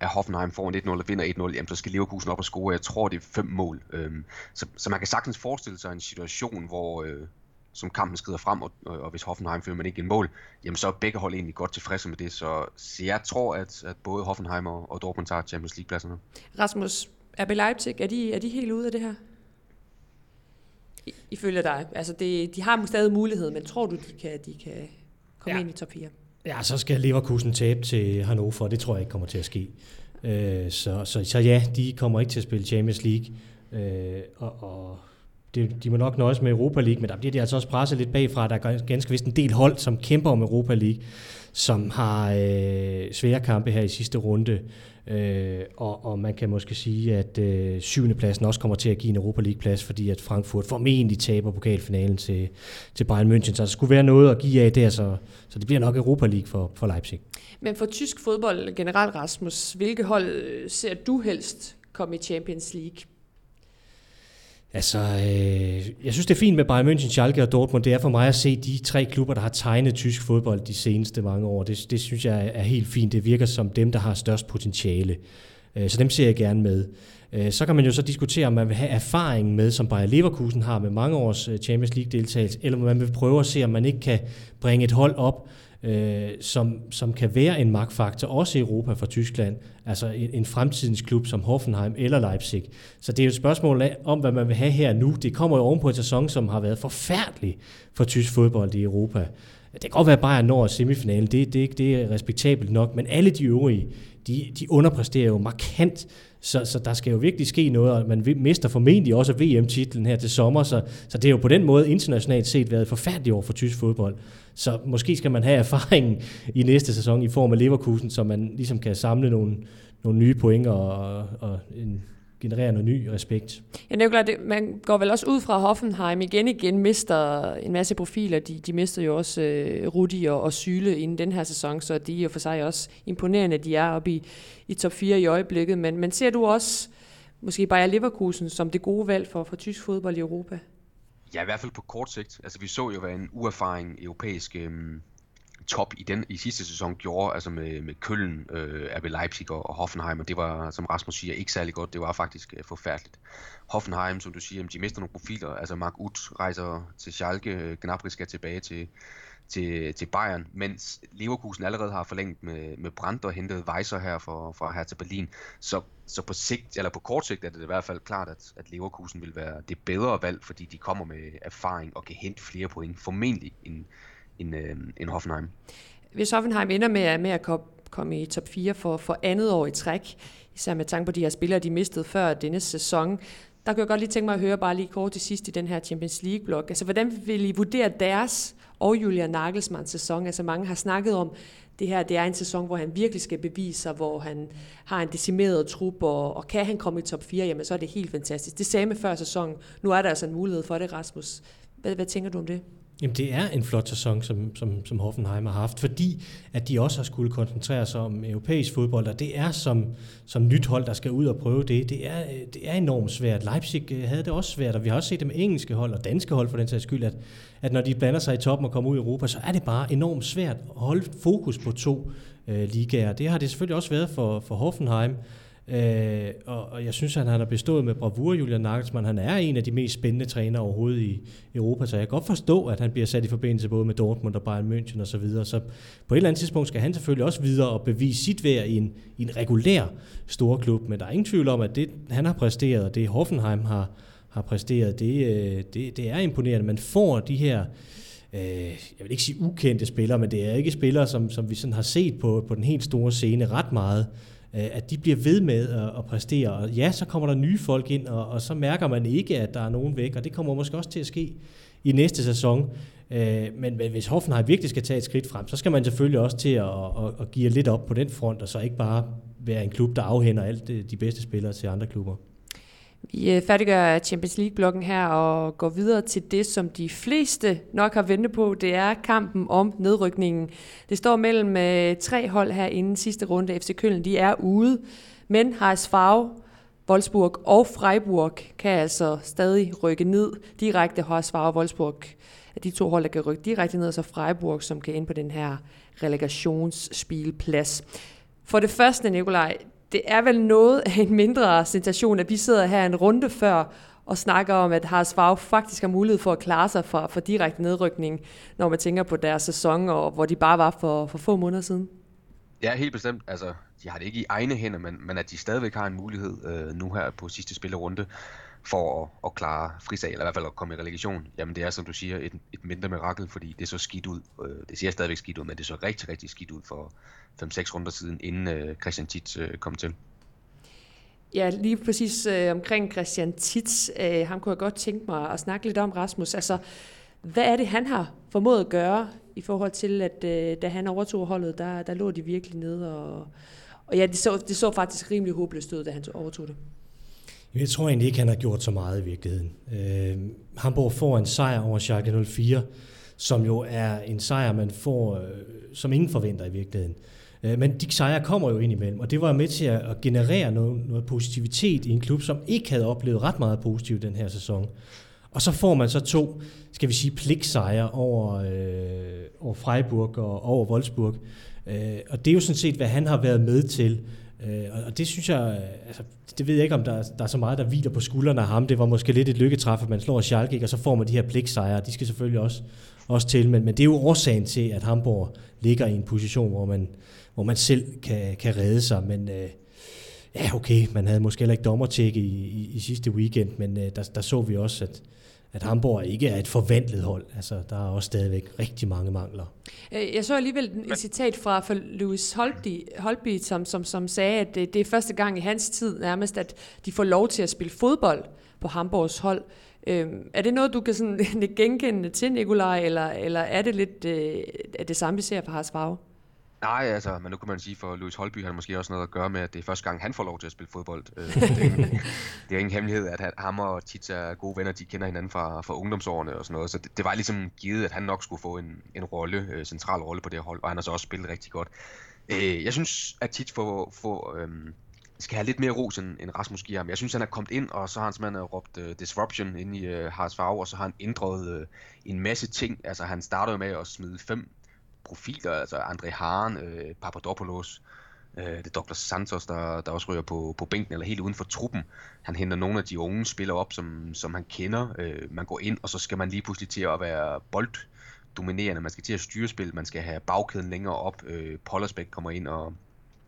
Er Hoffenheim får en 1-0 og vinder 1-0, jamen så skal Leverkusen op og score, jeg tror det er fem mål. Øh, så, så man kan sagtens forestille sig en situation, hvor øh, som kampen skrider frem, og, og, og hvis Hoffenheim fører man ikke en mål, jamen så er begge hold egentlig godt tilfredse med det, så, så jeg tror, at, at både Hoffenheim og, og Dortmund tager Champions League-pladserne. Rasmus, RB Leipzig, er de, er de helt ude af det her? Ifølge dig? Altså, det, de har stadig mulighed, men tror du, de kan, de kan komme ja. ind i top 4? Ja, så skal Leverkusen tabe til Hannover, det tror jeg ikke kommer til at ske. Øh, så, så, så ja, de kommer ikke til at spille Champions League, øh, og, og det, de må nok nøjes med Europa League, men der bliver de altså også presset lidt bagfra. Der er ganske vist en del hold, som kæmper om Europa League, som har øh, svære kampe her i sidste runde. Øh, og, og man kan måske sige, at øh, syvende pladsen også kommer til at give en Europa League-plads, fordi at Frankfurt formentlig taber pokalfinalen til, til Bayern München. Så der skulle være noget at give af der, så, så det bliver nok Europa League for, for Leipzig. Men for tysk fodbold generelt, Rasmus, hvilke hold øh, ser du helst komme i Champions League? Altså, øh, jeg synes, det er fint med Bayern München, Schalke og Dortmund. Det er for mig at se de tre klubber, der har tegnet tysk fodbold de seneste mange år. Det, det synes jeg er helt fint. Det virker som dem, der har størst potentiale. Øh, så dem ser jeg gerne med. Øh, så kan man jo så diskutere, om man vil have erfaring med, som Bayer Leverkusen har med mange års øh, Champions League-deltagelse, eller om man vil prøve at se, om man ikke kan bringe et hold op, øh, som, som kan være en magtfaktor, også i Europa for Tyskland, altså en, en fremtidens klub som Hoffenheim eller Leipzig. Så det er jo et spørgsmål om, hvad man vil have her nu. Det kommer jo ovenpå en sæson, som har været forfærdelig for tysk fodbold i Europa. det kan godt være, at Bayern når semifinalen, det, det, det er respektabelt nok, men alle de øvrige, de, de underpresterer jo markant, så, så der skal jo virkelig ske noget, og man mister formentlig også VM-titlen her til sommer, så, så det er jo på den måde internationalt set været forfærdeligt over for tysk fodbold. Så måske skal man have erfaringen i næste sæson i form af Leverkusen, så man ligesom kan samle nogle, nogle nye point og, og en, generere noget ny respekt. Ja, det er jo klart, man går vel også ud fra Hoffenheim igen igen, mister en masse profiler. De, de mister jo også uh, Rudi og, og Syle inden den her sæson, så de er jo for sig også imponerende, at de er oppe i, i top 4 i øjeblikket. Men, men ser du også måske Bayer Leverkusen som det gode valg for, for tysk fodbold i Europa? Ja, i hvert fald på kort sigt. Altså, vi så jo, hvad en uerfaring europæisk øhm, top i den i sidste sæson gjorde, altså med, med Køln, øh, RB Leipzig og, og Hoffenheim, og det var, som Rasmus siger, ikke særlig godt. Det var faktisk øh, forfærdeligt. Hoffenheim, som du siger, de mister nogle profiler. Altså Mark Uth rejser til Schalke, øh, Gnabry skal tilbage til, til, til Bayern, mens Leverkusen allerede har forlænget med, med Brandt og hentet Weiser her fra, fra her til Berlin. Så, så på sigt, eller på kort sigt er det i hvert fald klart, at, at Leverkusen vil være det bedre valg, fordi de kommer med erfaring og kan hente flere point, formentlig end, end, øh, end Hoffenheim. Hvis Hoffenheim ender med, med at komme i top 4 for, for andet år i træk, især med tanke på de her spillere, de mistede før denne sæson, der kunne jeg godt lige tænke mig at høre bare lige kort til sidst i den her Champions League-blok. Altså, hvordan vil I vurdere deres og Julian Nagelsmanns sæson? Altså, mange har snakket om, det her det er en sæson, hvor han virkelig skal bevise sig, hvor han har en decimeret trup, og, og kan han komme i top 4, jamen så er det helt fantastisk. Det sagde med før sæsonen. Nu er der altså en mulighed for det, Rasmus. Hvad, hvad tænker du om det? Jamen det er en flot sæson, som, som, som Hoffenheim har haft, fordi at de også har skulle koncentrere sig om europæisk fodbold, og det er som, som nyt hold, der skal ud og prøve det. Det er, det er enormt svært. Leipzig øh, havde det også svært, og vi har også set det med engelske hold og danske hold for den sags skyld, at, at når de blander sig i toppen og kommer ud i Europa, så er det bare enormt svært at holde fokus på to øh, ligaer. Det har det selvfølgelig også været for, for Hoffenheim, Øh, og, og jeg synes, at han har bestået med bravur, Julian Nagelsmann. Han er en af de mest spændende trænere overhovedet i Europa, så jeg kan godt forstå, at han bliver sat i forbindelse både med Dortmund og Bayern München osv. Så, videre. så på et eller andet tidspunkt skal han selvfølgelig også videre og bevise sit værd i en, i en regulær store klub. Men der er ingen tvivl om, at det, han har præsteret, og det Hoffenheim har, har præsteret, det, øh, det, det er imponerende. Man får de her øh, jeg vil ikke sige ukendte spillere, men det er ikke spillere, som, som vi sådan har set på, på den helt store scene ret meget. Øh, at de bliver ved med at, præstere. Og ja, så kommer der nye folk ind, og, og så mærker man ikke, at der er nogen væk, og det kommer måske også til at ske i næste sæson. Øh, men, men hvis Hoffenheim virkelig skal tage et skridt frem, så skal man selvfølgelig også til at, at, at give lidt op på den front, og så ikke bare være en klub, der afhænder alt øh, de bedste spillere til andre klubber. Vi øh, færdiggør Champions League-blokken her og går videre til det, som de fleste nok har ventet på. Det er kampen om nedrykningen. Det står mellem øh, tre hold her inden sidste runde. FC Køln de er ude, men HSV, Wolfsburg og Freiburg kan altså stadig rykke ned direkte. HSV og Wolfsburg er de to hold, der kan rykke direkte ned, og så Freiburg, som kan ind på den her relegationsspilplads. For det første, Nikolaj, det er vel noget af en mindre sensation, at vi sidder her en runde før og snakker om, at Haas Favre faktisk har mulighed for at klare sig for, for direkte nedrykning, når man tænker på deres sæson, og hvor de bare var for, for få måneder siden. Ja, helt bestemt. Altså, de har det ikke i egne hænder, men, men at de stadigvæk har en mulighed øh, nu her på sidste spillerunde for at, at klare frisag, eller i hvert fald at komme i relegation, jamen det er, som du siger, et, et mindre mirakel, fordi det så skidt ud. Øh, det ser stadigvæk skidt ud, men det så rigtig, rigtig skidt ud for 5-6 runder siden, inden øh, Christian Tits øh, kom til. Ja, lige præcis øh, omkring Christian Tits. Øh, ham kunne jeg godt tænke mig at snakke lidt om, Rasmus. Altså, hvad er det, han har formået at gøre i forhold til, at øh, da han overtog holdet, der, der lå de virkelig nede, og, og ja, det så, det så faktisk rimelig håbløst ud, da han overtog det. Jeg tror egentlig ikke, han har gjort så meget i virkeligheden. Øh, Hamburg får en sejr over Schalke 04, som jo er en sejr, man får, øh, som ingen forventer i virkeligheden. Øh, men de sejre kommer jo ind imellem, og det var med til at generere noget, noget positivitet i en klub, som ikke havde oplevet ret meget positivt den her sæson. Og så får man så to, skal vi sige, pligtsejre over, øh, over Freiburg og over Wolfsburg. Øh, og det er jo sådan set, hvad han har været med til. Øh, og det synes jeg, øh, altså, det ved jeg ikke, om der, der er så meget, der hviler på skuldrene af ham. Det var måske lidt et lykketræf, at man slår Schalke, og så får man de her pligtsejre. De skal selvfølgelig også, også til, men, men det er jo årsagen til, at Hamburg ligger i en position, hvor man, hvor man selv kan, kan redde sig. Men øh, ja, okay, man havde måske heller ikke dommertjek i, i, i sidste weekend, men øh, der, der så vi også, at, at Hamburg ikke er et forvandlet hold. Altså, der er også stadigvæk rigtig mange mangler. Øh, jeg så alligevel et citat fra, fra Louis Holtby, Holtby som, som, som sagde, at det, det er første gang i hans tid nærmest, at de får lov til at spille fodbold på Hamburgs hold. Øhm, er det noget, du kan sådan genkende til, Nikolaj, eller, eller er det lidt øh, er det samme, vi ser fra Haas Favre? Nej, altså, men nu kan man sige, for Louis Holby har måske også noget at gøre med, at det er første gang, han får lov til at spille fodbold. Øh, det, er ingen, det er ingen hemmelighed, at ham og Tita er gode venner, de kender hinanden fra, fra ungdomsårene og sådan noget, så det, det var ligesom givet, at han nok skulle få en, en rolle, øh, central rolle på det hold, og han har så også spillet rigtig godt. Øh, jeg synes, at Tita får, får øhm, skal have lidt mere ros end, end Rasmus giver ham. Jeg synes, han er kommet ind, og så har han simpelthen råbt uh, disruption ind i uh, Haas Favre, og så har han ændret uh, en masse ting. Altså, han startede med at smide fem profiler, altså Andre Haren, øh, Papadopoulos, øh, det er Dr. Santos, der, der også ryger på, på bænken, eller helt uden for truppen. Han henter nogle af de unge spillere op, som, som han kender. Øh, man går ind, og så skal man lige pludselig til at være bold dominerende. Man skal til at styre spil, man skal have bagkæden længere op. Øh, Pollersbæk kommer ind og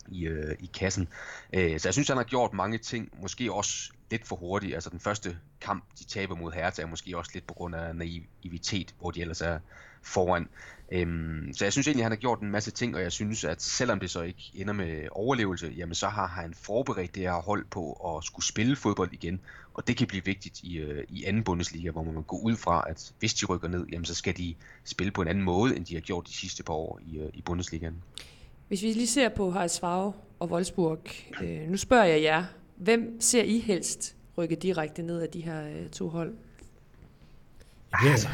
i, øh, i kassen. Øh, så jeg synes, han har gjort mange ting, måske også lidt for hurtigt. Altså den første kamp, de taber mod Hertha, er måske også lidt på grund af naivitet, hvor de ellers er foran. Øhm, så jeg synes egentlig, at han har gjort en masse ting, og jeg synes, at selvom det så ikke ender med overlevelse, jamen så har han forberedt det her hold på at skulle spille fodbold igen. Og det kan blive vigtigt i, øh, i anden Bundesliga, hvor man går ud fra, at hvis de rykker ned, jamen så skal de spille på en anden måde, end de har gjort de sidste par år i, øh, i Bundesligaen. Hvis vi lige ser på Harsvag og Wolfsburg, øh, nu spørger jeg jer, hvem ser I helst rykke direkte ned af de her øh, to hold? Ja, altså,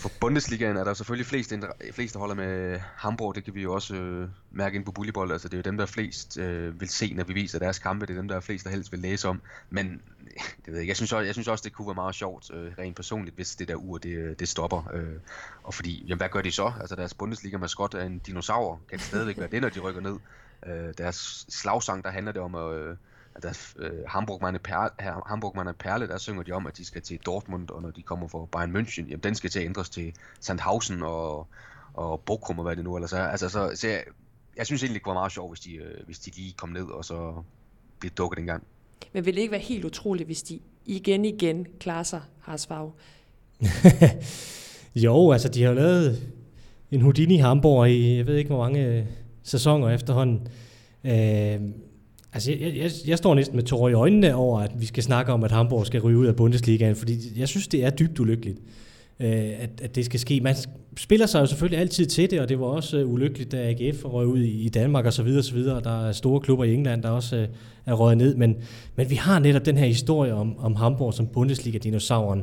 for Bundesligaen er der selvfølgelig flest, flest der holder med øh, Hamburg. Det kan vi jo også øh, mærke ind på Bullybold. Altså, det er jo dem, der flest øh, vil se, når vi viser deres kampe. Det er dem, der er flest, der helst vil læse om. Men det ved jeg, jeg, synes også, jeg synes også, det kunne være meget sjovt, øh, rent personligt, hvis det der ur, det, øh, det stopper. Øh, og fordi, jamen, hvad gør de så? Altså, deres Bundesliga-maskot er en dinosaur. Kan det stadigvæk være det, når de rykker ned? Øh, deres slagsang, der handler det om at... Øh, at der, øh, Hamburg, man er perle, Hamburg, man er perle, der synger de om, at de skal til Dortmund, og når de kommer fra Bayern München, jamen den skal til at ændres til Sandhausen og, og Bochum, og hvad det nu ellers er. Altså, så, så jeg, jeg synes egentlig, det kunne være meget sjovt, hvis de, øh, hvis de lige kom ned, og så blev dukket en gang. Men vil det ikke være helt utroligt, hvis de igen igen klarer sig, Harsvag? jo, altså de har lavet en Houdini Hamburg i, jeg ved ikke hvor mange øh, sæsoner efterhånden. Øh, Altså, jeg, jeg, jeg står næsten med tårer i øjnene over, at vi skal snakke om, at Hamburg skal ryge ud af Bundesligaen, fordi jeg synes, det er dybt ulykkeligt, øh, at, at det skal ske. Man spiller sig jo selvfølgelig altid til det, og det var også øh, ulykkeligt, da AGF røg ud i Danmark og så videre, og så videre. Der er store klubber i England, der også øh, er røget ned, men, men vi har netop den her historie om, om Hamburg som Bundesliga-dinosauren.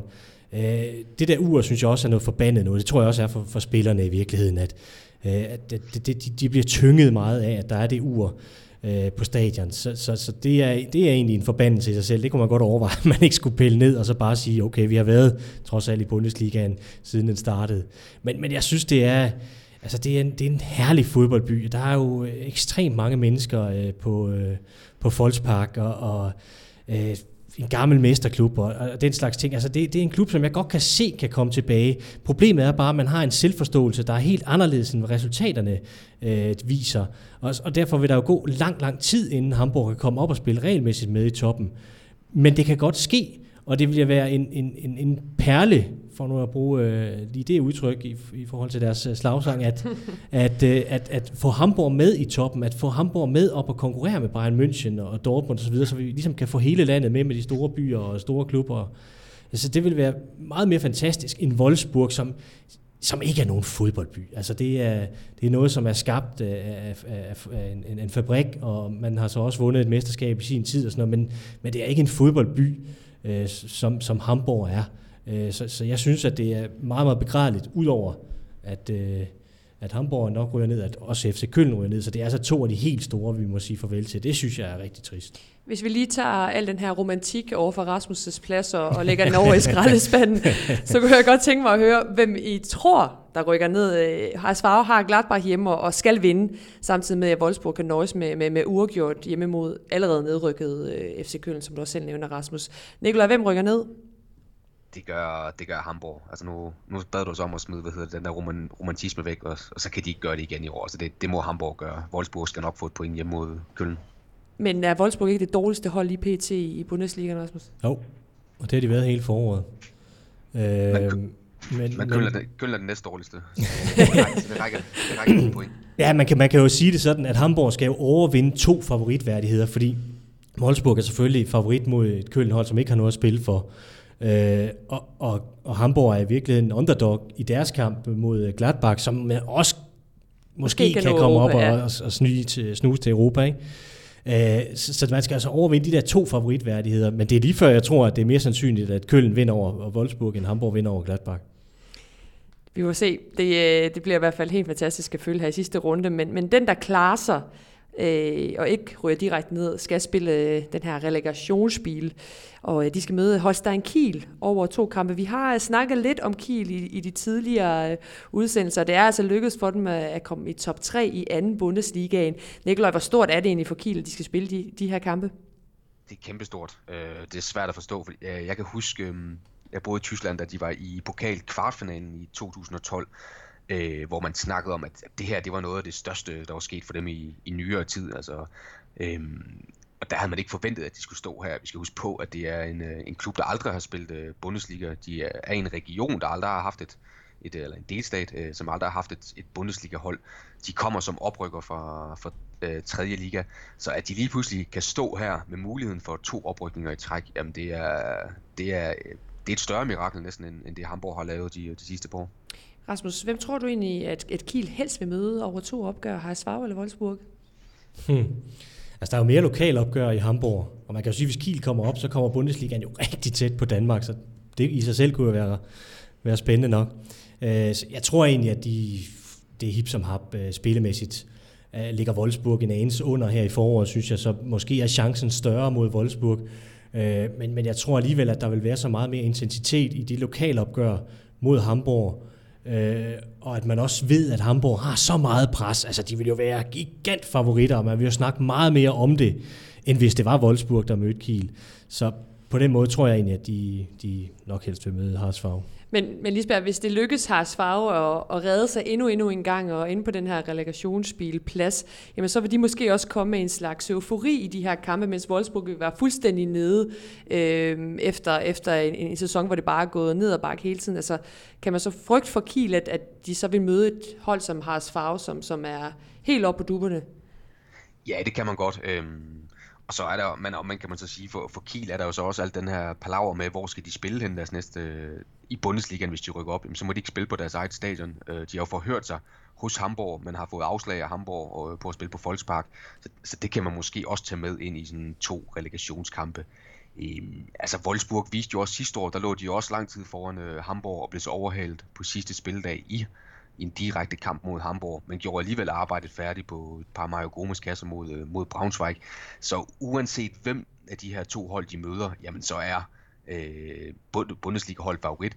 Øh, det der ur, synes jeg også er noget forbandet noget. Det tror jeg også er for, for spillerne i virkeligheden, at, øh, at de, de, de bliver tynget meget af, at der er det ur øh, på stadion. Så, så, så det, er, det er egentlig en forbandelse i sig selv. Det kunne man godt overveje, at man ikke skulle pille ned og så bare sige, okay, vi har været trods alt i Bundesligaen, siden den startede. Men, men jeg synes, det er, altså det er, en, det er en herlig fodboldby. Der er jo øh, ekstremt mange mennesker øh, på, øh, på Folkspark, og, og øh, en gammel mesterklub og, og den slags ting. Altså det, det er en klub, som jeg godt kan se kan komme tilbage. Problemet er bare, at man har en selvforståelse, der er helt anderledes end resultaterne øh, viser. Og, og derfor vil der jo gå lang, lang tid, inden Hamburg kan komme op og spille regelmæssigt med i toppen. Men det kan godt ske, og det vil være en, en, en, en perle for nu at bruge øh, lige det udtryk i, i forhold til deres øh, slagsang, at, at, øh, at, at få Hamburg med i toppen, at få Hamburg med op og konkurrere med Bayern München og Dortmund osv., så, så vi ligesom kan få hele landet med med de store byer og store klubber. Altså det vil være meget mere fantastisk end Wolfsburg, som, som ikke er nogen fodboldby. Altså det er, det er noget, som er skabt af, af, af en, en fabrik, og man har så også vundet et mesterskab i sin tid og sådan noget, men, men det er ikke en fodboldby, øh, som, som Hamburg er. Øh, så, så jeg synes, at det er meget, meget begrædeligt, udover at, øh, at Hamburg nok ryger ned, at også FC Køln ryger ned. Så det er altså to af de helt store, vi må sige farvel til. Det synes jeg er rigtig trist. Hvis vi lige tager al den her romantik over for Rasmus' plads og, og lægger den over i skraldespanden, så kunne jeg godt tænke mig at høre, hvem I tror, der rykker ned. Harsvare har Gladbach hjemme og skal vinde, samtidig med at Wolfsburg kan nøjes med, med, med uregjort hjemme mod allerede nedrykket øh, FC Køln, som du også selv nævner, Rasmus. Nikolaj, hvem rykker ned? Det gør, det gør Hamburg. Altså nu, nu bad du så om at smide hvad hedder det, den der roman, romantisme væk, og, og så kan de ikke gøre det igen i år. Så det, det må Hamburg gøre. Wolfsburg skal nok få et point hjemme mod Køln. Men er Wolfsburg ikke det dårligste hold i PT i Bundesliga, Rasmus? Jo, og det har de været hele foråret. Øh, men, men Køln, er den, Køln er den næste dårligste. Så det rækker, det rækker point. Ja, man kan, man kan jo sige det sådan, at Hamburg skal jo overvinde to favoritværdigheder, fordi Wolfsburg er selvfølgelig favorit mod et Køln-hold, som ikke har noget at spille for. Øh, og, og, og Hamburg er i virkeligheden en underdog i deres kamp mod Gladbach, som også måske, måske kan, kan komme Europa, op og, ja. og, og snuse, til, snuse til Europa. Ikke? Øh, så, så man skal altså overvinde de der to favoritværdigheder, men det er lige før, jeg tror, at det er mere sandsynligt, at Køln vinder over Wolfsburg, end Hamburg vinder over Gladbach. Vi må se. Det, øh, det bliver i hvert fald helt fantastisk at følge her i sidste runde, men, men den, der klarer sig, øh, og ikke ryger direkte ned, skal spille øh, den her relegationsspil, og øh, de skal møde Holstein Kiel over to kampe. Vi har øh, snakket lidt om Kiel i, i de tidligere øh, udsendelser, det er altså lykkedes for dem at, at komme i top 3 i anden Bundesligaen. Nikolaj, hvor stort er det egentlig for Kiel, at de skal spille de, de her kampe? Det er kæmpestort. Øh, det er svært at forstå, for øh, jeg kan huske, øhm, jeg boede i Tyskland, da de var i pokal kvartfinalen i 2012 øh, hvor man snakkede om, at det her det var noget af det største, der var sket for dem i, i nyere tid. Altså, øh, og der havde man ikke forventet, at de skulle stå her. Vi skal huske på, at det er en, øh, en klub, der aldrig har spillet øh, Bundesliga. De er, er en region, der aldrig har haft et, et øh, eller en delstat, øh, som aldrig har haft et, et Bundesliga-hold. De kommer som oprykker fra, fra øh, 3. liga, så at de lige pludselig kan stå her med muligheden for to oprykninger i træk, jamen det er, det er, det er et større mirakel næsten, end, end det Hamburg har lavet de, de sidste par år. Rasmus, hvem tror du egentlig, at, at Kiel helst vil møde over to opgør? Har Svag eller Wolfsburg? Hmm. Altså, der er jo mere lokal opgør i Hamburg, og man kan jo sige, at hvis Kiel kommer op, så kommer Bundesligaen jo rigtig tæt på Danmark, så det i sig selv kunne jo være, være spændende nok. Øh, så jeg tror egentlig, at de, det hip som hap øh, spillemæssigt øh, ligger Wolfsburg en anelse under her i foråret, synes jeg, så måske er chancen større mod Wolfsburg. Øh, men, men jeg tror alligevel, at der vil være så meget mere intensitet i de lokale opgør mod Hamburg, Øh, og at man også ved, at Hamburg har så meget pres. Altså, de vil jo være gigant favoritter, og man vil jo snakke meget mere om det, end hvis det var Wolfsburg, der mødte Kiel. Så på den måde tror jeg egentlig, at de, de nok helst vil møde Harsfag. Men, men Lisbeth, hvis det lykkes Hars Farve at, at redde sig endnu, endnu en gang og ind på den her relegationsspilplads, jamen så vil de måske også komme med en slags eufori i de her kampe, mens Wolfsburg vil være fuldstændig nede øh, efter, efter en, en sæson, hvor det bare er gået ned og bakke hele tiden. Altså, kan man så frygte for Kiel, at, at de så vil møde et hold som Hars Farve, som, som er helt oppe på duberne? Ja, det kan man godt. Øhm og så er der, men og man kan man så sige, for, for Kiel er der jo så også alt den her palaver med, hvor skal de spille hen deres næste, øh, i Bundesligaen, hvis de rykker op, jamen, så må de ikke spille på deres eget stadion. Øh, de har jo forhørt sig hos Hamburg, men har fået afslag af Hamburg øh, på at spille på Volkspark. Så, så det kan man måske også tage med ind i sådan to relegationskampe. Øhm, altså Wolfsburg viste jo også sidste år, der lå de også lang tid foran øh, Hamburg og blev så overhalet på sidste spildag i i en direkte kamp mod Hamburg, men gjorde alligevel arbejdet færdigt på et par Mario Gomes kasser mod, øh, mod Braunschweig. Så uanset hvem af de her to hold, de møder, jamen så er øh, Bundesliga-hold favorit.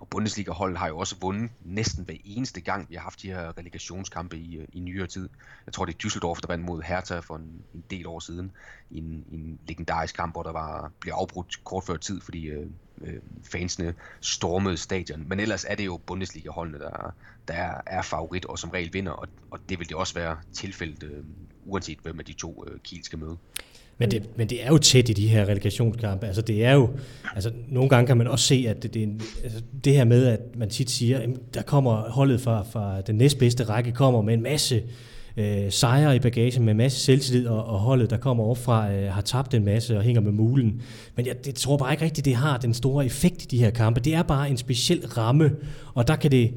Og Bundesliga-holdet har jo også vundet næsten hver eneste gang, vi har haft de her relegationskampe i, øh, i nyere tid. Jeg tror, det er Düsseldorf, der vandt mod Hertha for en, en del år siden, en, en legendarisk kamp, hvor der var, blev afbrudt kort før tid, fordi øh, øh, fansene stormede stadion. Men ellers er det jo Bundesliga-holdene, der, der er, favorit og som regel vinder, og, og det vil det også være tilfældet, øh, uanset hvem af de to øh, Kiel skal møde. Men det, men det er jo tæt i de her relegationskampe. Altså det er jo, altså nogle gange kan man også se, at det, det, altså det her med, at man tit siger, at der kommer holdet fra, fra den næstbedste række, kommer med en masse øh, Øh, sejre i bagagen, med masse selvtillid, og, og holdet, der kommer op fra, øh, har tabt en masse og hænger med mulen. Men jeg det tror bare ikke rigtigt, det har den store effekt i de her kampe. Det er bare en speciel ramme, og der kan det,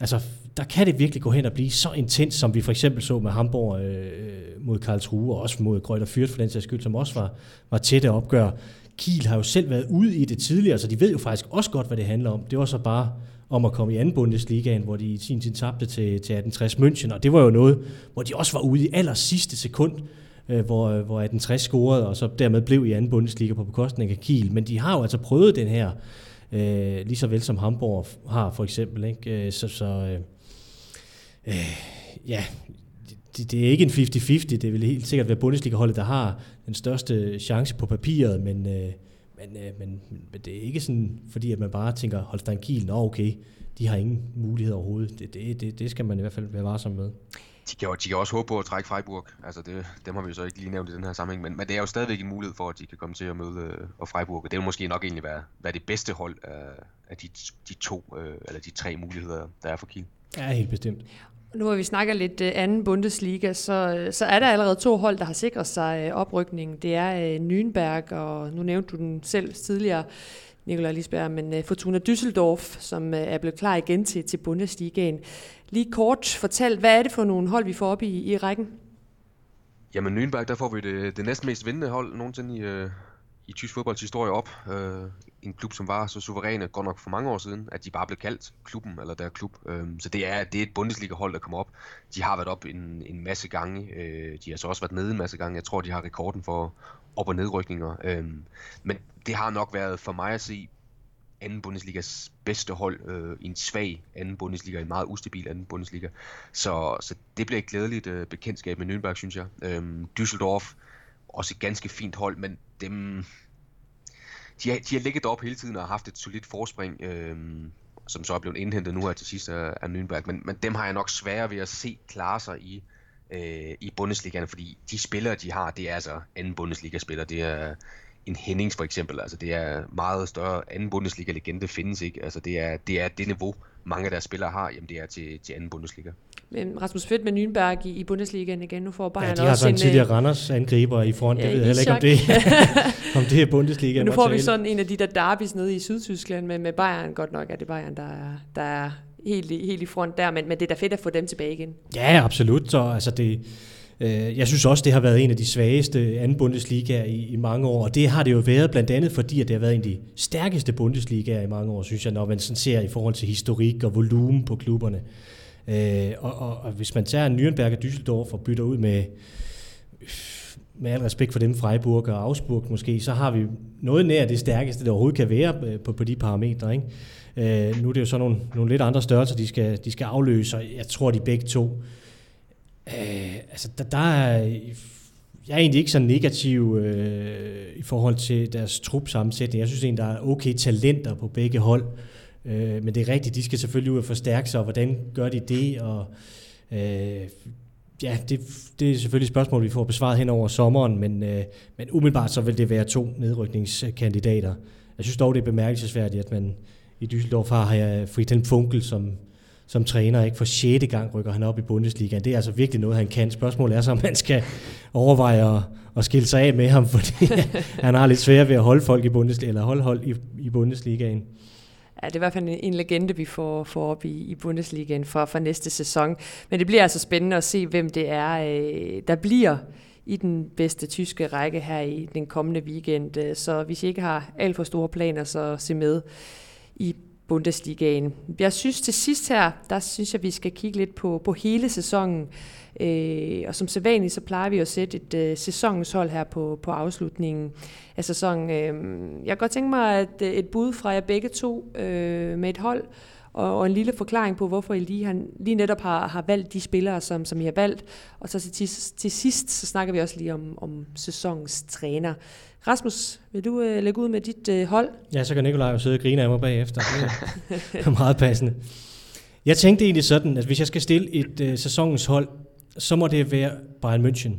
altså der kan det virkelig gå hen og blive så intens, som vi for eksempel så med Hamburg øh, øh, mod Karlsruhe, og også mod Grøter Fyrt for den sags skyld, som også var, var tætte opgør. Kiel har jo selv været ude i det tidligere, så de ved jo faktisk også godt, hvad det handler om. Det var så bare om at komme i anden Bundesligaen, hvor de i sin tid tabte til, til 1860 München, og det var jo noget, hvor de også var ude i aller sidste sekund, øh, hvor, hvor 1860 scorede, og så dermed blev i anden Bundesliga på bekostning af Kiel. Men de har jo altså prøvet den her, øh, lige så vel som Hamburg har for eksempel. Ikke? Øh, så, så øh, øh, ja, det, det er ikke en 50-50. Det vil helt sikkert være Bundesliga-holdet, der har den største chance på papiret, men, øh, men, øh, men, men det er ikke sådan, fordi at man bare tænker, Holstein Kiel, nå okay, de har ingen mulighed overhovedet. Det, det, det, det skal man i hvert fald være varsom med. de kan, jo, de kan også håbe på at trække Freiburg. Altså det, dem har vi jo så ikke lige nævnt i den her sammenhæng, men, men det er jo stadigvæk en mulighed for, at de kan komme til at møde øh, og Freiburg. Og det vil måske nok egentlig være, være det bedste hold af, af de, de to, øh, eller de tre muligheder, der er for Kiel. Ja, helt bestemt. Nu hvor vi snakker lidt øh, anden Bundesliga, så, øh, så er der allerede to hold, der har sikret sig øh, oprykningen. Det er Nürnberg, og nu nævnte du den selv tidligere, Nikolaj Lisberg, men Fortuna Düsseldorf, som er blevet klar igen til, til Bundesligaen. Lige kort fortalt, hvad er det for nogle hold, vi får op i, i rækken? Jamen Nürnberg, der får vi det, det næstmest vindende hold nogensinde i, i tysk fodbolds historie op en klub, som var så suveræne, godt nok for mange år siden, at de bare blev kaldt klubben, eller der klub. Uh, så det er, det er et Bundesliga-hold, der kommer op. De har været op en, en masse gange. Øh, de har så også været nede en masse gange. Jeg tror, de har rekorden for op- og nedrykninger. Uh, men det har nok været for mig at se anden Bundesligas bedste hold øh, i en svag anden Bundesliga, en meget ustabil anden Bundesliga. Så, så det bliver et glædeligt øh, bekendtskab med Nürnberg, synes jeg. Øhm, Düsseldorf, også et ganske fint hold, men dem, de, har, de har ligget op hele tiden og har haft et solidt forspring, øh, som så er blevet indhentet nu her til sidst af, af Nürnberg. Men, men dem har jeg nok sværere ved at se klare sig i, øh, i Bundesligaen, fordi de spillere, de har, det er altså anden Bundesliga-spillere. Det er en Hennings for eksempel. Altså det er meget større anden Bundesliga-legende findes ikke. Altså det er, det er det niveau, mange af deres spillere har, jamen det er til, til anden Bundesliga. Men Rasmus Fedt med Nürnberg i, i Bundesligaen igen. Nu får Bayern ja, de har også en, en tidligere Randers angriber i front. Ja, det ved jeg heller ikke, om det, om det er Bundesliga. Men nu får vi sådan en af de der derbys nede i Sydtyskland med, med Bayern. Godt nok er det Bayern, der er, der er helt, helt i front der, men, men det er da fedt at få dem tilbage igen. Ja, absolut. Så, altså det, øh, Øh, jeg synes også, det har været en af de svageste anden Bundesliga i, i mange år, og det har det jo været blandt andet, fordi at det har været en af de stærkeste Bundesligaer i mange år, synes jeg, når man sådan ser i forhold til historik og volumen på klubberne. Øh, og, og, og hvis man tager Nürnberg og Düsseldorf og bytter ud med, med al respekt for dem, Freiburg og Augsburg måske, så har vi noget nær det stærkeste, der overhovedet kan være øh, på, på de parametre. Ikke? Øh, nu er det jo så nogle, nogle lidt andre størrelser, de skal, de skal afløse, og jeg tror, de begge to. Øh, Øh, altså, der, der er, jeg er egentlig ikke så negativ øh, i forhold til deres trupsammensætning. Jeg synes egentlig, der er okay talenter på begge hold. Øh, men det er rigtigt, de skal selvfølgelig ud og forstærke sig, og hvordan gør de det? Og, øh, ja, det, det er selvfølgelig et spørgsmål, vi får besvaret hen over sommeren, men, øh, men umiddelbart så vil det være to nedrykningskandidater. Jeg synes dog, det er bemærkelsesværdigt, at man i Düsseldorf har øh, Friedhelm Funkel som, som træner. Ikke for sjette gang rykker han op i Bundesligaen. Det er altså virkelig noget, han kan. Spørgsmålet er så, om man skal overveje at, at skille sig af med ham, fordi han har lidt svært ved at holde folk i Bundesliga, eller holde hold i, i Bundesligaen. Ja, det er i hvert fald en, en legende, vi får, får op i, i Bundesligaen for, for næste sæson. Men det bliver altså spændende at se, hvem det er, øh, der bliver i den bedste tyske række her i den kommende weekend. Så hvis I ikke har alt for store planer, så se med i Bundesligaen. Jeg synes til sidst her, der synes jeg, vi skal kigge lidt på, på hele sæsonen. Øh, og som sædvanligt, så plejer vi at sætte et øh, sæsonens hold her på, på afslutningen af sæsonen. Øh, jeg kan godt tænke mig at øh, et bud fra jer begge to øh, med et hold, og, og en lille forklaring på, hvorfor I lige, har, lige netop har, har valgt de spillere, som, som I har valgt. Og så til, til sidst, så snakker vi også lige om, om sæsonens træner. Rasmus, vil du øh, lægge ud med dit øh, hold? Ja, så kan Nikolaj jo sidde og grine af mig bagefter. Det er meget passende. Jeg tænkte egentlig sådan, at hvis jeg skal stille et øh, sæsonens hold, så må det være Bayern München.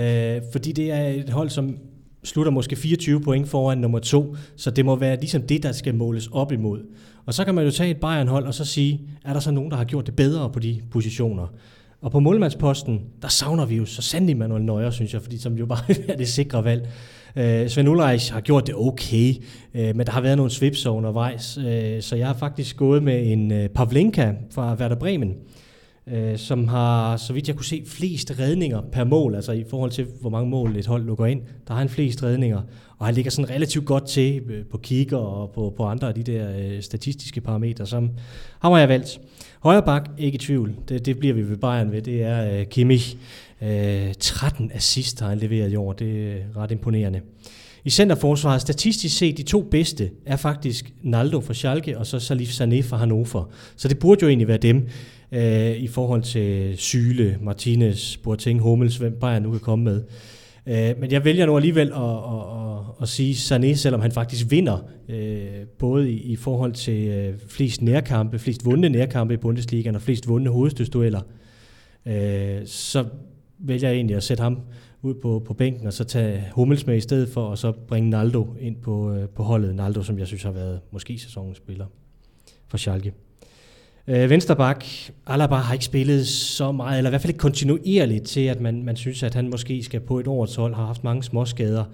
Øh, fordi det er et hold, som slutter måske 24 point foran nummer to, så det må være ligesom det, der skal måles op imod. Og så kan man jo tage et Bayern-hold og så sige, er der så nogen, der har gjort det bedre på de positioner? Og på målmandsposten, der savner vi jo så sandelig Manuel Neuer, synes jeg, fordi som jo bare er det sikre valg. Øh, Svend Ulreich har gjort det okay, øh, men der har været nogle svips undervejs, øh, så jeg har faktisk gået med en øh, Pavlenka fra Werder Bremen, øh, Øh, som har, så vidt jeg kunne se, flest redninger per mål, altså i forhold til, hvor mange mål et hold lukker ind. Der har han flest redninger, og han ligger sådan relativt godt til øh, på kigger og på, på andre af de der øh, statistiske parametre, som har jeg valgt. Højre bak, ikke i tvivl, det, det bliver vi ved Bayern ved, det er øh, Kimmich. Øh, 13 assist har han leveret i år, det er ret imponerende. I centerforsvaret, statistisk set, de to bedste er faktisk Naldo fra Schalke og så Salif Sané fra Hannover. Så det burde jo egentlig være dem øh, i forhold til Syle, Martinez, Boateng, Hummels, hvem Bayern nu kan komme med. Øh, men jeg vælger nu alligevel at, at, at, at sige Sané, selvom han faktisk vinder, øh, både i, i forhold til øh, flest nærkampe, flest vundne nærkampe i Bundesligaen og flest vundne hovedstødsdueller. øh, så vælger jeg egentlig at sætte ham ud på, på bænken, og så tage Hummels med i stedet for, og så bringe Naldo ind på, øh, på holdet. Naldo, som jeg synes har været måske sæsonens spiller for Schalke. Øh, Vensterbak, Alaba har ikke spillet så meget, eller i hvert fald ikke kontinuerligt til, at man, man synes, at han måske skal på et årets hold, har haft mange små skader.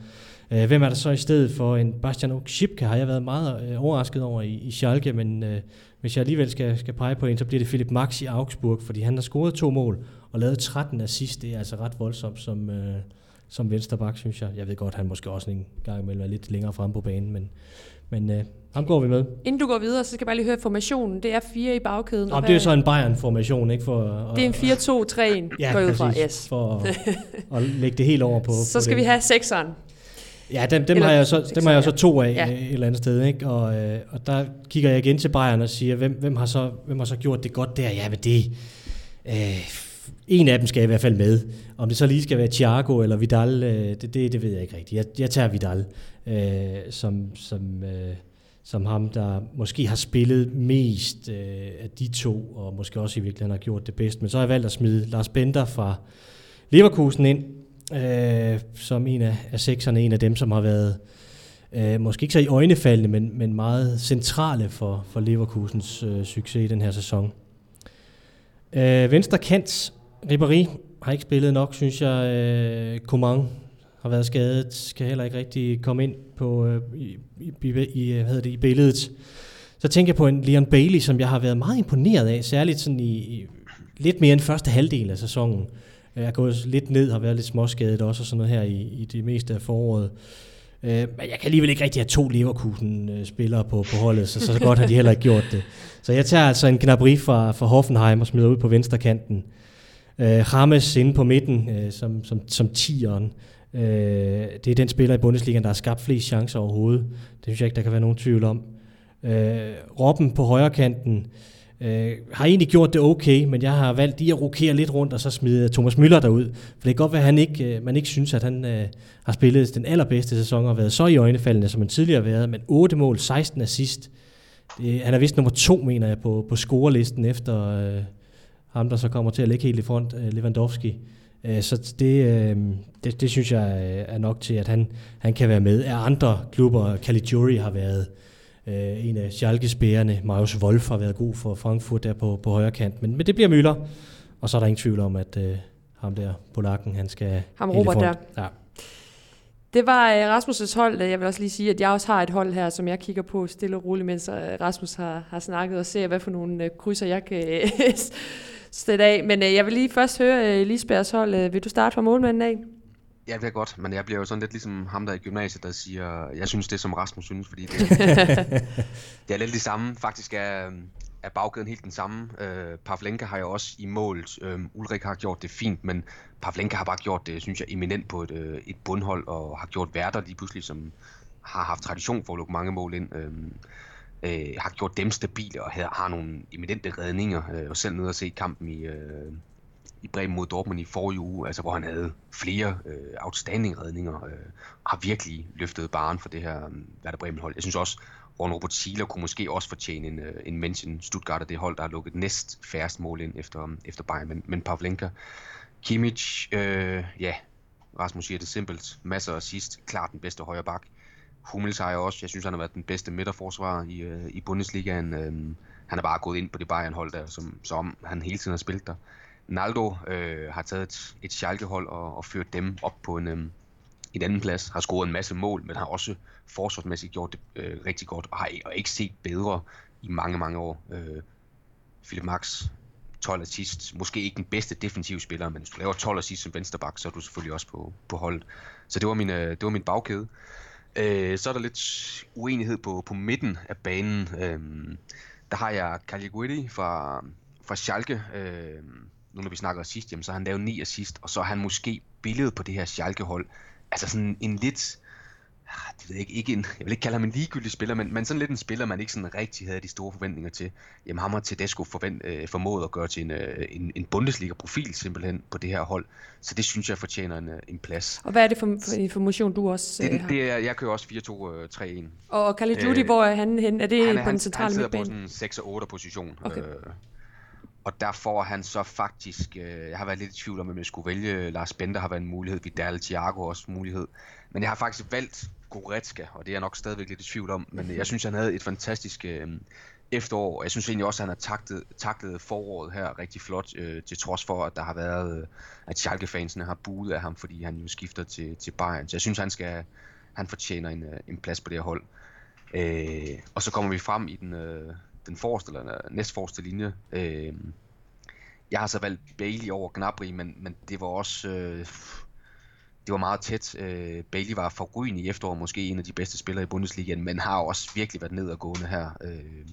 Øh, hvem er der så i stedet for en Bastian Okshipka, har jeg været meget øh, overrasket over i, i Schalke, men øh, hvis jeg alligevel skal, skal pege på en, så bliver det Philip Max i Augsburg, fordi han har scoret to mål og lavet 13 assist. Det er altså ret voldsomt som, øh, som vensterbak, synes jeg. Jeg ved godt, han måske også en gang imellem er lidt længere frem på banen, men, men øh, ham går vi med. Inden du går videre, så skal jeg bare lige høre formationen. Det er fire i bagkæden. Nå, det er jo så en Bayern-formation, ikke? For, det er en 4-2-3-1, ja, går ud fra. Yes. For at, at lægge det helt over på Så på skal det. vi have sekseren. Ja, dem, dem, Eller har jeg så, dem har jeg så to af ja. et eller andet sted, ikke? Og, øh, og der kigger jeg igen til Bayern og siger, hvem, hvem, har så, hvem har så gjort det godt der? Ja, men det... Øh, en af dem skal i hvert fald med. Om det så lige skal være Thiago eller Vidal, øh, det, det, det ved jeg ikke rigtigt. Jeg, jeg tager Vidal øh, som, som, øh, som ham, der måske har spillet mest øh, af de to, og måske også i virkeligheden har gjort det bedst. Men så har jeg valgt at smide Lars Bender fra Leverkusen ind, øh, som en af, af sekserne, en af dem, som har været øh, måske ikke så i øjnefaldene, men, men meget centrale for, for Leverkusens øh, succes i den her sæson. Øh, venstre kant, Ribéry har ikke spillet nok, synes jeg. Øh, Coman har været skadet, kan heller ikke rigtig komme ind på, øh, i, i, i, hvad hedder det, i billedet. Så tænker jeg på en Leon Bailey, som jeg har været meget imponeret af, særligt sådan i, i lidt mere end første halvdel af sæsonen. Jeg er gået lidt ned, har været lidt småskadet også, og sådan noget her i, i det meste af foråret. Øh, men jeg kan alligevel ikke rigtig have to Leverkusen-spillere på, på holdet, så, så godt har de heller ikke gjort det. Så jeg tager altså en Gnabry fra, fra Hoffenheim og smider ud på venstre kanten. Øh, Rames inde på midten øh, som, som, som tieren. Øh, det er den spiller i Bundesligaen, der har skabt flest chancer overhovedet. Det synes jeg ikke, der kan være nogen tvivl om. Øh, Robben på højre kanten øh, Øh, har egentlig gjort det okay, men jeg har valgt lige at rokere lidt rundt og så smide Thomas Müller derud. For det kan godt være, at han ikke, øh, man ikke synes, at han øh, har spillet den allerbedste sæson og været så i øjnefaldende, som han tidligere har været, men 8 mål, 16 assist. Det, han er vist nummer to, mener jeg, på, på scorelisten efter øh, ham, der så kommer til at ligge helt i front, øh, Lewandowski. Øh, så det, øh, det, det synes jeg øh, er nok til, at han, han kan være med. Er andre klubber, Caligiuri har været øh, en af Schalkes bærende, Marius Wolf har været god for Frankfurt der på, på højre kant, men, men det bliver Møller, og så er der ingen tvivl om, at øh, ham der, polakken, han skal Ham Robert der. Ja. Det var uh, Rasmus' hold. Jeg vil også lige sige, at jeg også har et hold her, som jeg kigger på stille og roligt, mens uh, Rasmus har, har snakket og ser, hvad for nogle krydser jeg kan sætte af. Men jeg vil lige først høre Lisbergs hold. Vil du starte fra målmanden af? Ja, det er godt, men jeg bliver jo sådan lidt ligesom ham der i gymnasiet, der siger, jeg synes det som Rasmus synes, fordi det, det er lidt det samme. Faktisk er, er bagkæden helt den samme. Øh, Pavlenka har jo også i målet. Øh, Ulrik har gjort det fint, men Pavlenka har bare gjort det, synes jeg, eminent på et, øh, et bundhold, og har gjort værter lige pludselig, som har haft tradition for at lukke mange mål ind. Øh, øh, har gjort dem stabile og har, har nogle eminente redninger. Øh, og selv nede og se kampen i, øh, i Bremen mod Dortmund i forrige uge, altså hvor han havde flere øh, outstanding redninger, øh, har virkelig løftet baren for det her øh, Werder Bremen hold. Jeg synes også, Ron Robert Sieler kunne måske også fortjene en, øh, en mention. Stuttgart er det hold, der har lukket næst færrest mål ind efter, øh, efter Bayern, men, men Pavlenka, Kimmich, øh, ja, Rasmus siger det simpelt, masser af sidst, klart den bedste højre bak. Hummels har jeg også, jeg synes han har været den bedste midterforsvarer i, øh, i Bundesligaen. Øh, han er bare gået ind på det Bayern-hold der, som, som han hele tiden har spillet der. Naldo øh, har taget et, et Schalke-hold og, og ført dem op på en, øh, en anden plads, har scoret en masse mål, men har også forsvarsmæssigt gjort det øh, rigtig godt, og har og ikke set bedre i mange, mange år. Øh, Philip Max, 12 assist, måske ikke den bedste defensive spiller, men hvis du laver 12 assist som vensterbak, så er du selvfølgelig også på, på holdet. Så det var min, øh, det var min bagkæde. Øh, så er der lidt uenighed på, på midten af banen. Øh, der har jeg Caliguri fra, fra Schalke, øh, nu når vi snakker sidst, jamen, så har han lavet 9 assist, og så er han måske billedet på det her Schalke-hold. Altså sådan en lidt, det ved jeg ikke, ikke en, jeg vil ikke kalde ham en ligegyldig spiller, men, men sådan lidt en spiller, man ikke sådan rigtig havde de store forventninger til. Jamen ham har Tedesco forvent, øh, formået at gøre til en, øh, en, en Bundesliga-profil simpelthen på det her hold. Så det synes jeg fortjener en, en plads. Og hvad er det for, for information, du også det, øh, har? det er, jeg kører også 4-2-3-1. Og Call of Duty, øh, hvor er han hen? Er det han, på han, den centrale han sidder på midtbane? sådan en 6-8 position. Okay. Øh, og der får han så faktisk, øh, jeg har været lidt i tvivl om, om jeg skulle vælge, Lars Bender har været en mulighed, Vidal Thiago også en mulighed, men jeg har faktisk valgt Goretzka, og det er jeg nok stadigvæk lidt i tvivl om, men jeg synes, han havde et fantastisk øh, efterår. Jeg synes egentlig også, at han har taklet, taklet foråret her rigtig flot, øh, til trods for, at der har været, øh, at Schalke-fansene har buet af ham, fordi han jo skifter til, til Bayern. Så jeg synes, han skal, han fortjener en, øh, en plads på det her hold. Øh, og så kommer vi frem i den, øh, den forreste, eller næstforreste linje. Øh, jeg har så valgt Bailey over Gnabry, men, men det var også... Øh, det var meget tæt. Øh, Bailey var forrygende i efteråret, måske en af de bedste spillere i Bundesligaen, men har også virkelig været nedadgående her øh,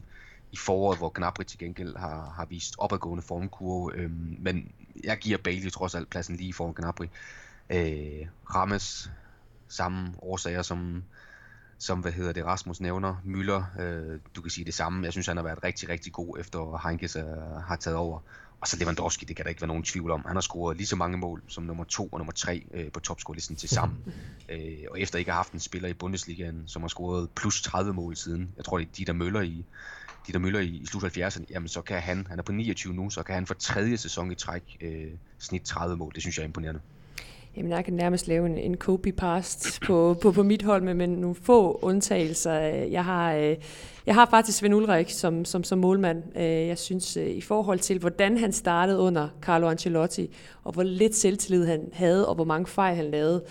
i foråret, hvor Gnabry til gengæld har, har vist opadgående formkurve. Øh, men jeg giver Bailey trods alt pladsen lige foran Gnabry. Øh, Rammes, samme årsager som, som hvad hedder det, Rasmus nævner. Müller, øh, du kan sige det samme. Jeg synes, han har været rigtig, rigtig god efter Heinkes øh, har taget over. Og så Lewandowski, det kan der ikke være nogen tvivl om. Han har scoret lige så mange mål som nummer to og nummer tre øh, på topscorelisten til sammen. øh, og efter ikke har haft en spiller i Bundesligaen, som har scoret plus 30 mål siden, jeg tror det er de der møller i, de der møller i, i slut 70'erne, jamen så kan han, han er på 29 nu, så kan han for tredje sæson i træk øh, snit 30 mål. Det synes jeg er imponerende. Jamen, jeg kan nærmest lave en, en copy-past på, på, på mit hold, med, med nogle få undtagelser. Jeg har, øh, jeg har faktisk Svend Ulrik som, som, som målmand. Øh, jeg synes, øh, i forhold til, hvordan han startede under Carlo Ancelotti, og hvor lidt selvtillid han havde, og hvor mange fejl han lavede,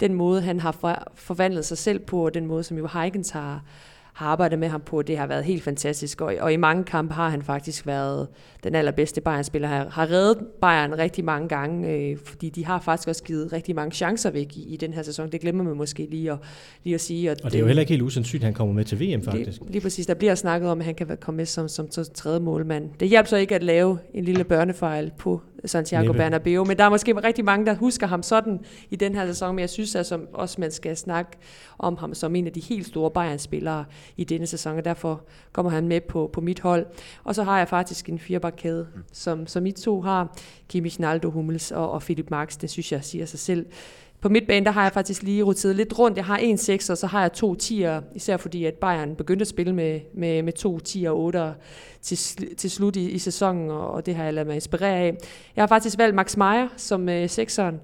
den måde, han har forvandlet sig selv på, og den måde, som jo Heigens har, har arbejdet med ham på, det har været helt fantastisk. Og, og i mange kampe har han faktisk været den allerbedste Bayern-spiller. Har, har reddet Bayern rigtig mange gange, øh, fordi de har faktisk også givet rigtig mange chancer væk i, i den her sæson. Det glemmer man måske lige at, lige at sige. Og, og det er jo heller ikke helt usandsynligt, at han kommer med til VM faktisk. Lige, lige præcis. Der bliver snakket om, at han kan komme med som, som, som tredje målmand. Det hjælper så ikke at lave en lille børnefejl på Santiago Næppe. Bernabeu, men der er måske rigtig mange, der husker ham sådan i den her sæson, men jeg synes altså også, man skal snakke om ham som en af de helt store Bayern-spillere i denne sæson, og derfor kommer han med på, på mit hold. Og så har jeg faktisk en firebakkæde, mm. som, som I to har, Kimmich, Naldo, Hummels og, og Philip Marx, det synes jeg siger sig selv. På midtbanen, der har jeg faktisk lige roteret lidt rundt. Jeg har en 6, og så har jeg to 10'er, især fordi at Bayern begyndte at spille med, med, med to 10'er og 8'er til, til slut i, i sæsonen, og, og det har jeg ladet mig inspirere af. Jeg har faktisk valgt Max Meyer som øh, 6'eren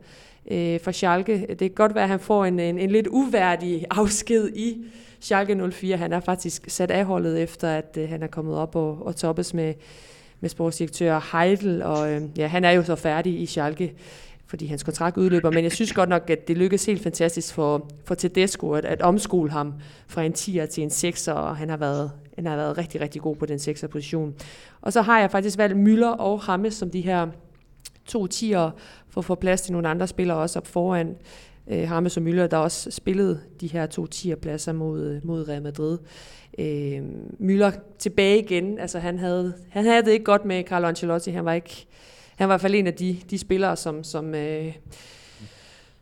øh, for Schalke. Det kan godt være, at han får en, en, en lidt uværdig afsked i Schalke 04. Han er faktisk sat af holdet efter, at øh, han er kommet op og, og toppes med, med sportsdirektør Heidel, og øh, ja, han er jo så færdig i Schalke fordi hans kontrakt udløber, men jeg synes godt nok, at det lykkedes helt fantastisk for, for Tedesco at, at omskole ham fra en 10'er til en 6'er, og han har været, han har været rigtig, rigtig god på den 6'er position. Og så har jeg faktisk valgt Müller og Hammes som de her to 10'er, for at få plads til nogle andre spillere også op foran. Øh, Hammes og Müller, der også spillede de her to 10'er pladser mod, øh, mod Real Madrid. Øh, Müller tilbage igen, altså han havde, han havde det ikke godt med Carlo Ancelotti, han var ikke han var i hvert fald en af de, de spillere, som, som, øh,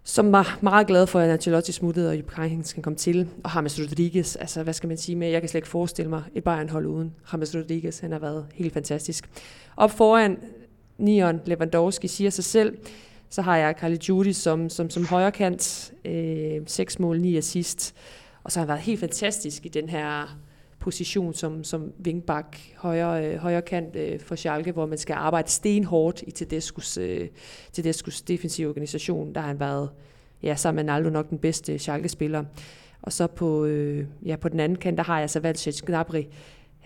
som var meget glad for, at Ancelotti smuttede, og Jupp Heynckes kan komme til. Og James Rodriguez, altså hvad skal man sige med, jeg kan slet ikke forestille mig et Bayern-hold uden James Rodriguez. Han har været helt fantastisk. Op foran Nion Lewandowski siger sig selv, så har jeg Carly Judy som, som, som højrekant, øh, 6 mål, 9 assist. Og så har han været helt fantastisk i den her position som, som vingbak, højre, øh, højre kant øh, for Schalke, hvor man skal arbejde stenhårdt i Tedescos, øh, Tedescos defensive organisation. Der har han været, ja, sammen med Naldo nok den bedste Schalke-spiller. Og så på, øh, ja, på den anden kant, der har jeg så valgt Gnabry.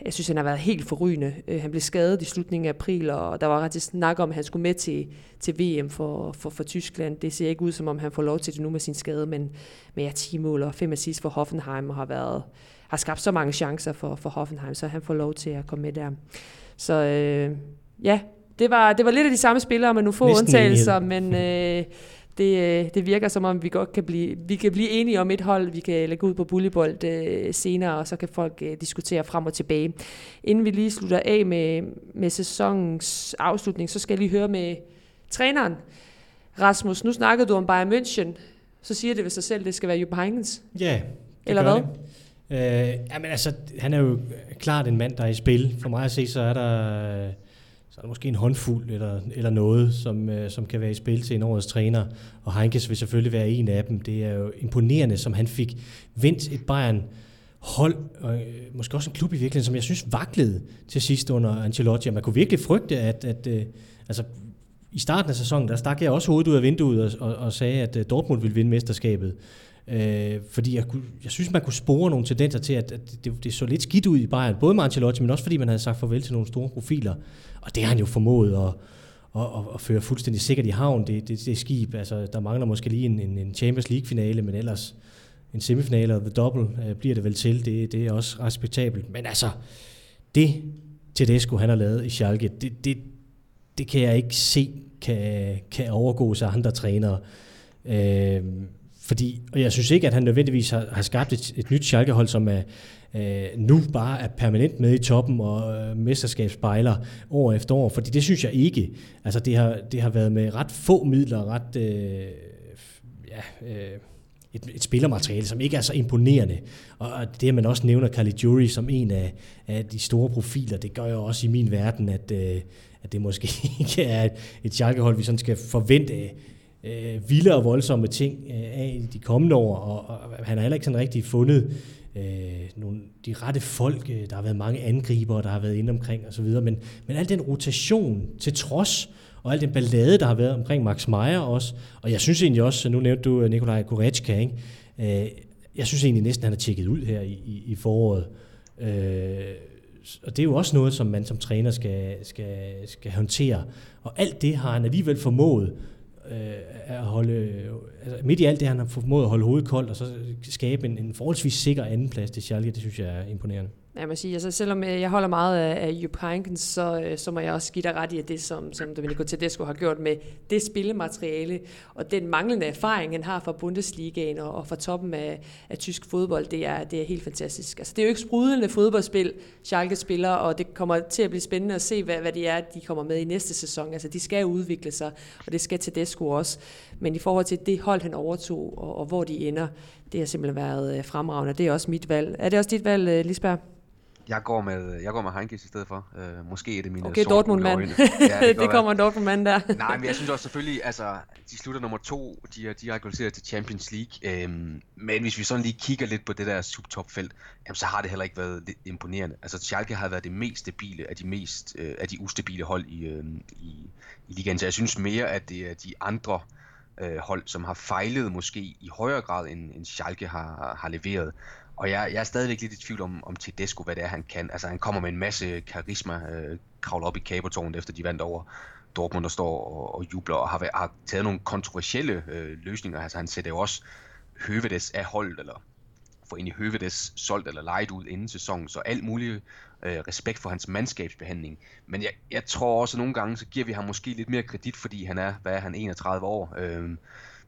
Jeg synes, han har været helt forrygende. Øh, han blev skadet i slutningen af april, og der var ret snak om, at han skulle med til, til VM for, for, for Tyskland. Det ser ikke ud, som om han får lov til det nu med sin skade, men med ja, 10 mål og 5 assist for Hoffenheim og har været har skabt så mange chancer for, for Hoffenheim, så han får lov til at komme med der. Så øh, ja, det var, det var lidt af de samme spillere med nogle få Næsten undtagelser, men øh, det, øh, det virker som om, vi godt kan blive, vi kan blive enige om et hold, vi kan lægge ud på bullybold øh, senere, og så kan folk øh, diskutere frem og tilbage. Inden vi lige slutter af med, med sæsonens afslutning, så skal jeg lige høre med træneren. Rasmus, nu snakkede du om Bayern München, så siger det ved sig selv, det skal være Jupp Heynckes. Ja, Eller hvad? Det. Øh, jamen altså, han er jo klart en mand, der er i spil. For mig at se, så er der, så er der måske en håndfuld eller, eller noget, som, øh, som kan være i spil til en årets træner. Og Heinkes vil selvfølgelig være en af dem. Det er jo imponerende, som han fik vendt et Bayern hold, og øh, måske også en klub i virkeligheden, som jeg synes vaklede til sidst under Ancelotti. Man kunne virkelig frygte, at, at øh, altså, i starten af sæsonen, der stak jeg også hovedet ud af vinduet og, og, og sagde, at øh, Dortmund ville vinde mesterskabet. Øh, fordi jeg, jeg synes, man kunne spore nogle tendenser til, at, at det, det så lidt skidt ud i Bayern, både med Ancelotti, men også fordi man havde sagt farvel til nogle store profiler. Og det har han jo formået at, at, at, at føre fuldstændig sikkert i havn, det, det, det skib. Altså, der mangler måske lige en, en, en Champions League-finale, men ellers en semifinale og the double øh, bliver det vel til. Det, det er også respektabelt. Men altså, det Tedesco han har lavet i Schalke, det, det, det kan jeg ikke se kan, kan overgå sig andre trænere. Øh, fordi, og jeg synes ikke, at han nødvendigvis har, har skabt et, et nyt Schalke-hold, som er, øh, nu bare er permanent med i toppen og øh, mesterskabsspejler år efter år, fordi det synes jeg ikke. Altså det har, det har været med ret få midler, ret øh, ja, øh, et, et spillermateriale, som ikke er så imponerende. Og, det, at man også nævner Jury som en af, af de store profiler, det gør jo også i min verden, at, øh, at det måske ikke er et, et Schalke-hold, vi sådan skal forvente øh, vilde og voldsomme ting øh, af i de kommende år, og, og han har heller ikke sådan rigtig fundet øh, nogle, de rette folk. Øh, der har været mange angriber, der har været inde omkring osv., men, men al den rotation til trods, og al den ballade, der har været omkring Max Meyer også, og jeg synes egentlig også, nu nævnte du øh, Nikolaj Goretzka, ikke? Øh, jeg synes egentlig næsten, at han er tjekket ud her i, i, i foråret. Øh, og det er jo også noget, som man som træner skal, skal, skal håndtere. Og alt det har han alligevel formået øh, at holde, altså midt i alt det, han har formået at holde hovedet koldt, og så skabe en, en forholdsvis sikker andenplads til Schalke, det synes jeg er imponerende. Ja, må sige, altså, selvom øh, jeg holder meget af, af Jupp Heynckes, så, øh, så må jeg også give dig ret i, at det, som, som Domenico Tedesco har gjort med det spillemateriale, og den manglende erfaring, han har fra Bundesligaen og, og fra toppen af, af tysk fodbold, det er, det er helt fantastisk. Altså, det er jo ikke sprudlende fodboldspil, Schalke spiller, og det kommer til at blive spændende at se, hvad, hvad det er, de kommer med i næste sæson. Altså, de skal udvikle sig, og det skal Tedesco også. Men i forhold til det hold, han overtog, og, og hvor de ender, det har simpelthen været øh, fremragende. Det er også mit valg. Er det også dit valg, Lisberg? Jeg går med, jeg går med Heinkes i stedet for. Uh, måske er det mine Okay, Dortmund-mand. Ja, det, det kommer en Dortmund-mand der. Nej, men jeg synes også selvfølgelig, altså, de slutter nummer to, de er direkte kvalificeret til Champions League. Um, men hvis vi sådan lige kigger lidt på det der subtopfelt, jamen, så har det heller ikke været lidt imponerende. Altså, Schalke har været det mest stabile af de mest uh, af de ustabile hold i, uh, i, i ligaen. Så jeg synes mere, at det er de andre uh, hold, som har fejlet måske i højere grad, end, end Schalke har, har leveret. Og jeg, jeg er stadigvæk lidt i tvivl om, om Tedesco, hvad det er, han kan. Altså, han kommer med en masse karisma, øh, kravler op i kabertårnet, efter de vandt over Dortmund, der står og, og jubler, og har, har taget nogle kontroversielle øh, løsninger. Altså, han sætter jo også Høvedes af hold, eller får egentlig Høvedes solgt eller lejet ud inden sæsonen, så alt muligt øh, respekt for hans mandskabsbehandling. Men jeg, jeg tror også, at nogle gange, så giver vi ham måske lidt mere kredit, fordi han er, hvad er han, 31 år. Øh,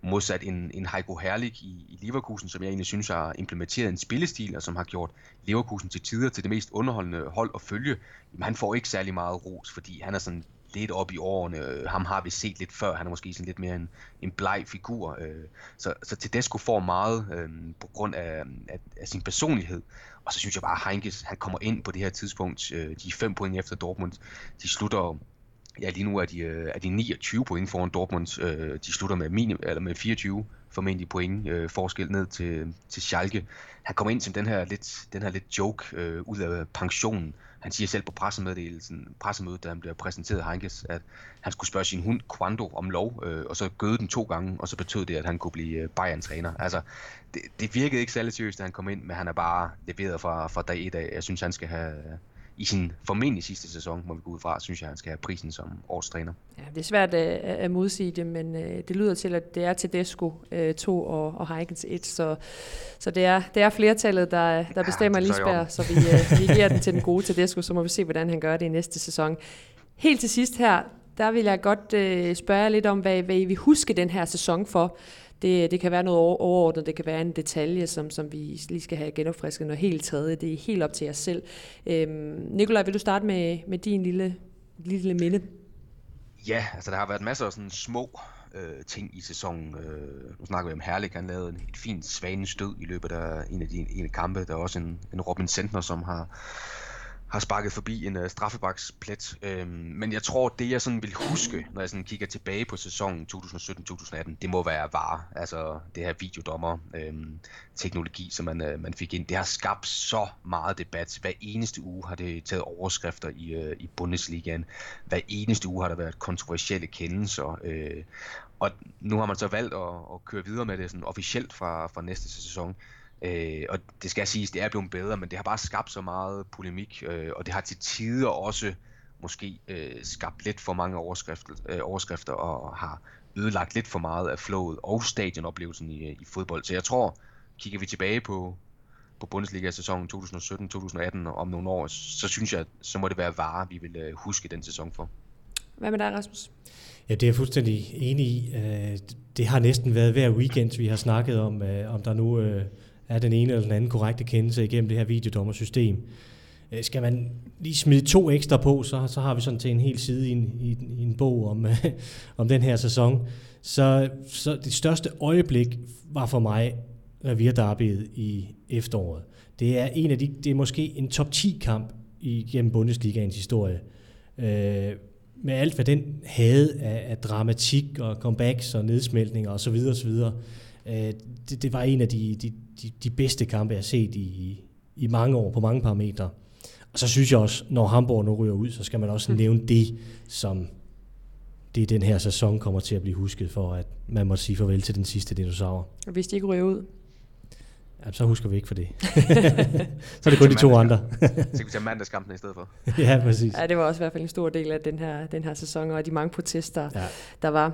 modsat en, en Heiko Herlig i, i Leverkusen, som jeg egentlig synes har implementeret en spillestil, og som har gjort Leverkusen til tider til det mest underholdende hold at følge. Jamen, han får ikke særlig meget ros, fordi han er sådan lidt op i årene. Ham har vi set lidt før. Han er måske sådan lidt mere en, en bleg figur. Øh, så, så Tedesco får meget øh, på grund af, af, af sin personlighed. Og så synes jeg bare, at Heinkes, han kommer ind på det her tidspunkt. Øh, de er fem point efter Dortmund. De slutter Ja, lige nu er de, øh, er de 29 point foran Dortmund. Øh, de slutter med, minim, eller med 24 formentlig point øh, forskel ned til, til Schalke. Han kommer ind som den her lidt, den her lidt joke øh, ud af pensionen. Han siger selv på pressemeddelelsen, pressemødet, da han bliver præsenteret Heinkes, at han skulle spørge sin hund Quando om lov, øh, og så gøde den to gange, og så betød det, at han kunne blive øh, Bayern-træner. Altså, det, det virkede ikke særlig seriøst, da han kom ind, men han er bare leveret fra, fra dag et af. Jeg synes, han skal have, i sin formentlig sidste sæson, må vi gå ud fra, synes jeg, han skal have prisen som årstræner. Ja, det er svært at, at modsige det, men øh, det lyder til, at det er Tedesco øh, 2 og, og Heikens 1, så, så det, er, det er flertallet, der, der bestemmer ja, Lisberg, så vi, øh, vi giver den til den gode Tedesco, så må vi se, hvordan han gør det i næste sæson. Helt til sidst her, der vil jeg godt øh, spørge lidt om, hvad, hvad I vil huske den her sæson for. Det, det kan være noget overordnet, det kan være en detalje, som, som vi lige skal have genopfrisket noget helt tredje. Det er helt op til jer selv. Øhm, Nikolaj, vil du starte med, med din lille, lille minde? Ja, altså der har været masser af sådan små øh, ting i sæsonen. Øh, nu snakker vi om Herlik, han lavede et fint svanestød i løbet af en af de en af kampe. Der er også en, en Robin Sentner, som har har sparket forbi en øh, straffebaksplet. Øhm, men jeg tror, det jeg sådan vil huske, når jeg sådan kigger tilbage på sæsonen 2017-2018, det må være VAR. Altså det her videodommer øhm, teknologi, som man, øh, man fik ind. Det har skabt så meget debat. Hver eneste uge har det taget overskrifter i, øh, i Bundesligaen. Hver eneste uge har der været kontroversielle kendelser. Øh, og nu har man så valgt at, at køre videre med det sådan officielt fra, fra næste sæson. Øh, og det skal siges, det er blevet bedre, men det har bare skabt så meget polemik, øh, og det har til tider også måske øh, skabt lidt for mange overskrifter, øh, overskrifter og har ødelagt lidt for meget af flowet og stadionoplevelsen i, i fodbold. Så jeg tror, kigger vi tilbage på, på Bundesliga-sæsonen 2017-2018 om nogle år, så synes jeg, så må det være varer, vi vil øh, huske den sæson for. Hvad med dig, Rasmus? Ja, det er jeg fuldstændig enig i. Øh, det har næsten været hver weekend, vi har snakket om, øh, om der nu er den ene eller den anden korrekte kendelse igennem det her videodommersystem. Øh, skal man lige smide to ekstra på, så, så har vi sådan til en hel side i en, i, i en bog om, øh, om den her sæson. Så, så det største øjeblik var for mig Revirderbyet i efteråret. Det er en af de, det er måske en top 10 kamp i, gennem Bundesligaens historie. Øh, med alt hvad den havde af, af dramatik og comebacks og nedsmeltninger osv. osv. Øh, det, det var en af de, de, de, de bedste kampe, jeg har set i, i mange år på mange parametre. Og så synes jeg også, når Hamburg nu ryger ud, så skal man også mm. nævne det, som det den her sæson kommer til at blive husket for, at man må sige farvel til den sidste dinosaur. Og hvis de ikke ryger ud? Ja, så husker vi ikke for det. så er det kun de to andre. så kan vi tage mandagskampen i stedet for. ja, præcis. Ja, det var også i hvert fald en stor del af den her, den her sæson, og de mange protester, ja. der var.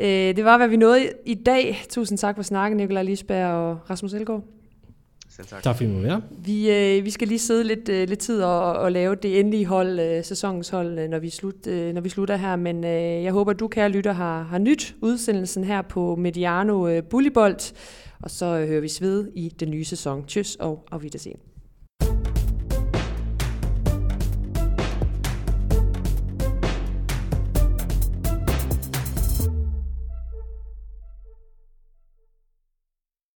Øh, det var, hvad vi nåede i dag. Tusind tak for snakken, Nikolaj Lisberg og Rasmus Elgaard. Selv tak. Tak fordi du var Vi, øh, vi skal lige sidde lidt, øh, lidt tid og, og lave det endelige hold, øh, sæsonens hold, øh, når, vi slut, øh, når vi slutter her. Men øh, jeg håber, du, kære lytter, har, har nyt udsendelsen her på Mediano øh, Bullibold. Og så øh, hører vi sved i den nye sæson. Tjøs og afviddersen.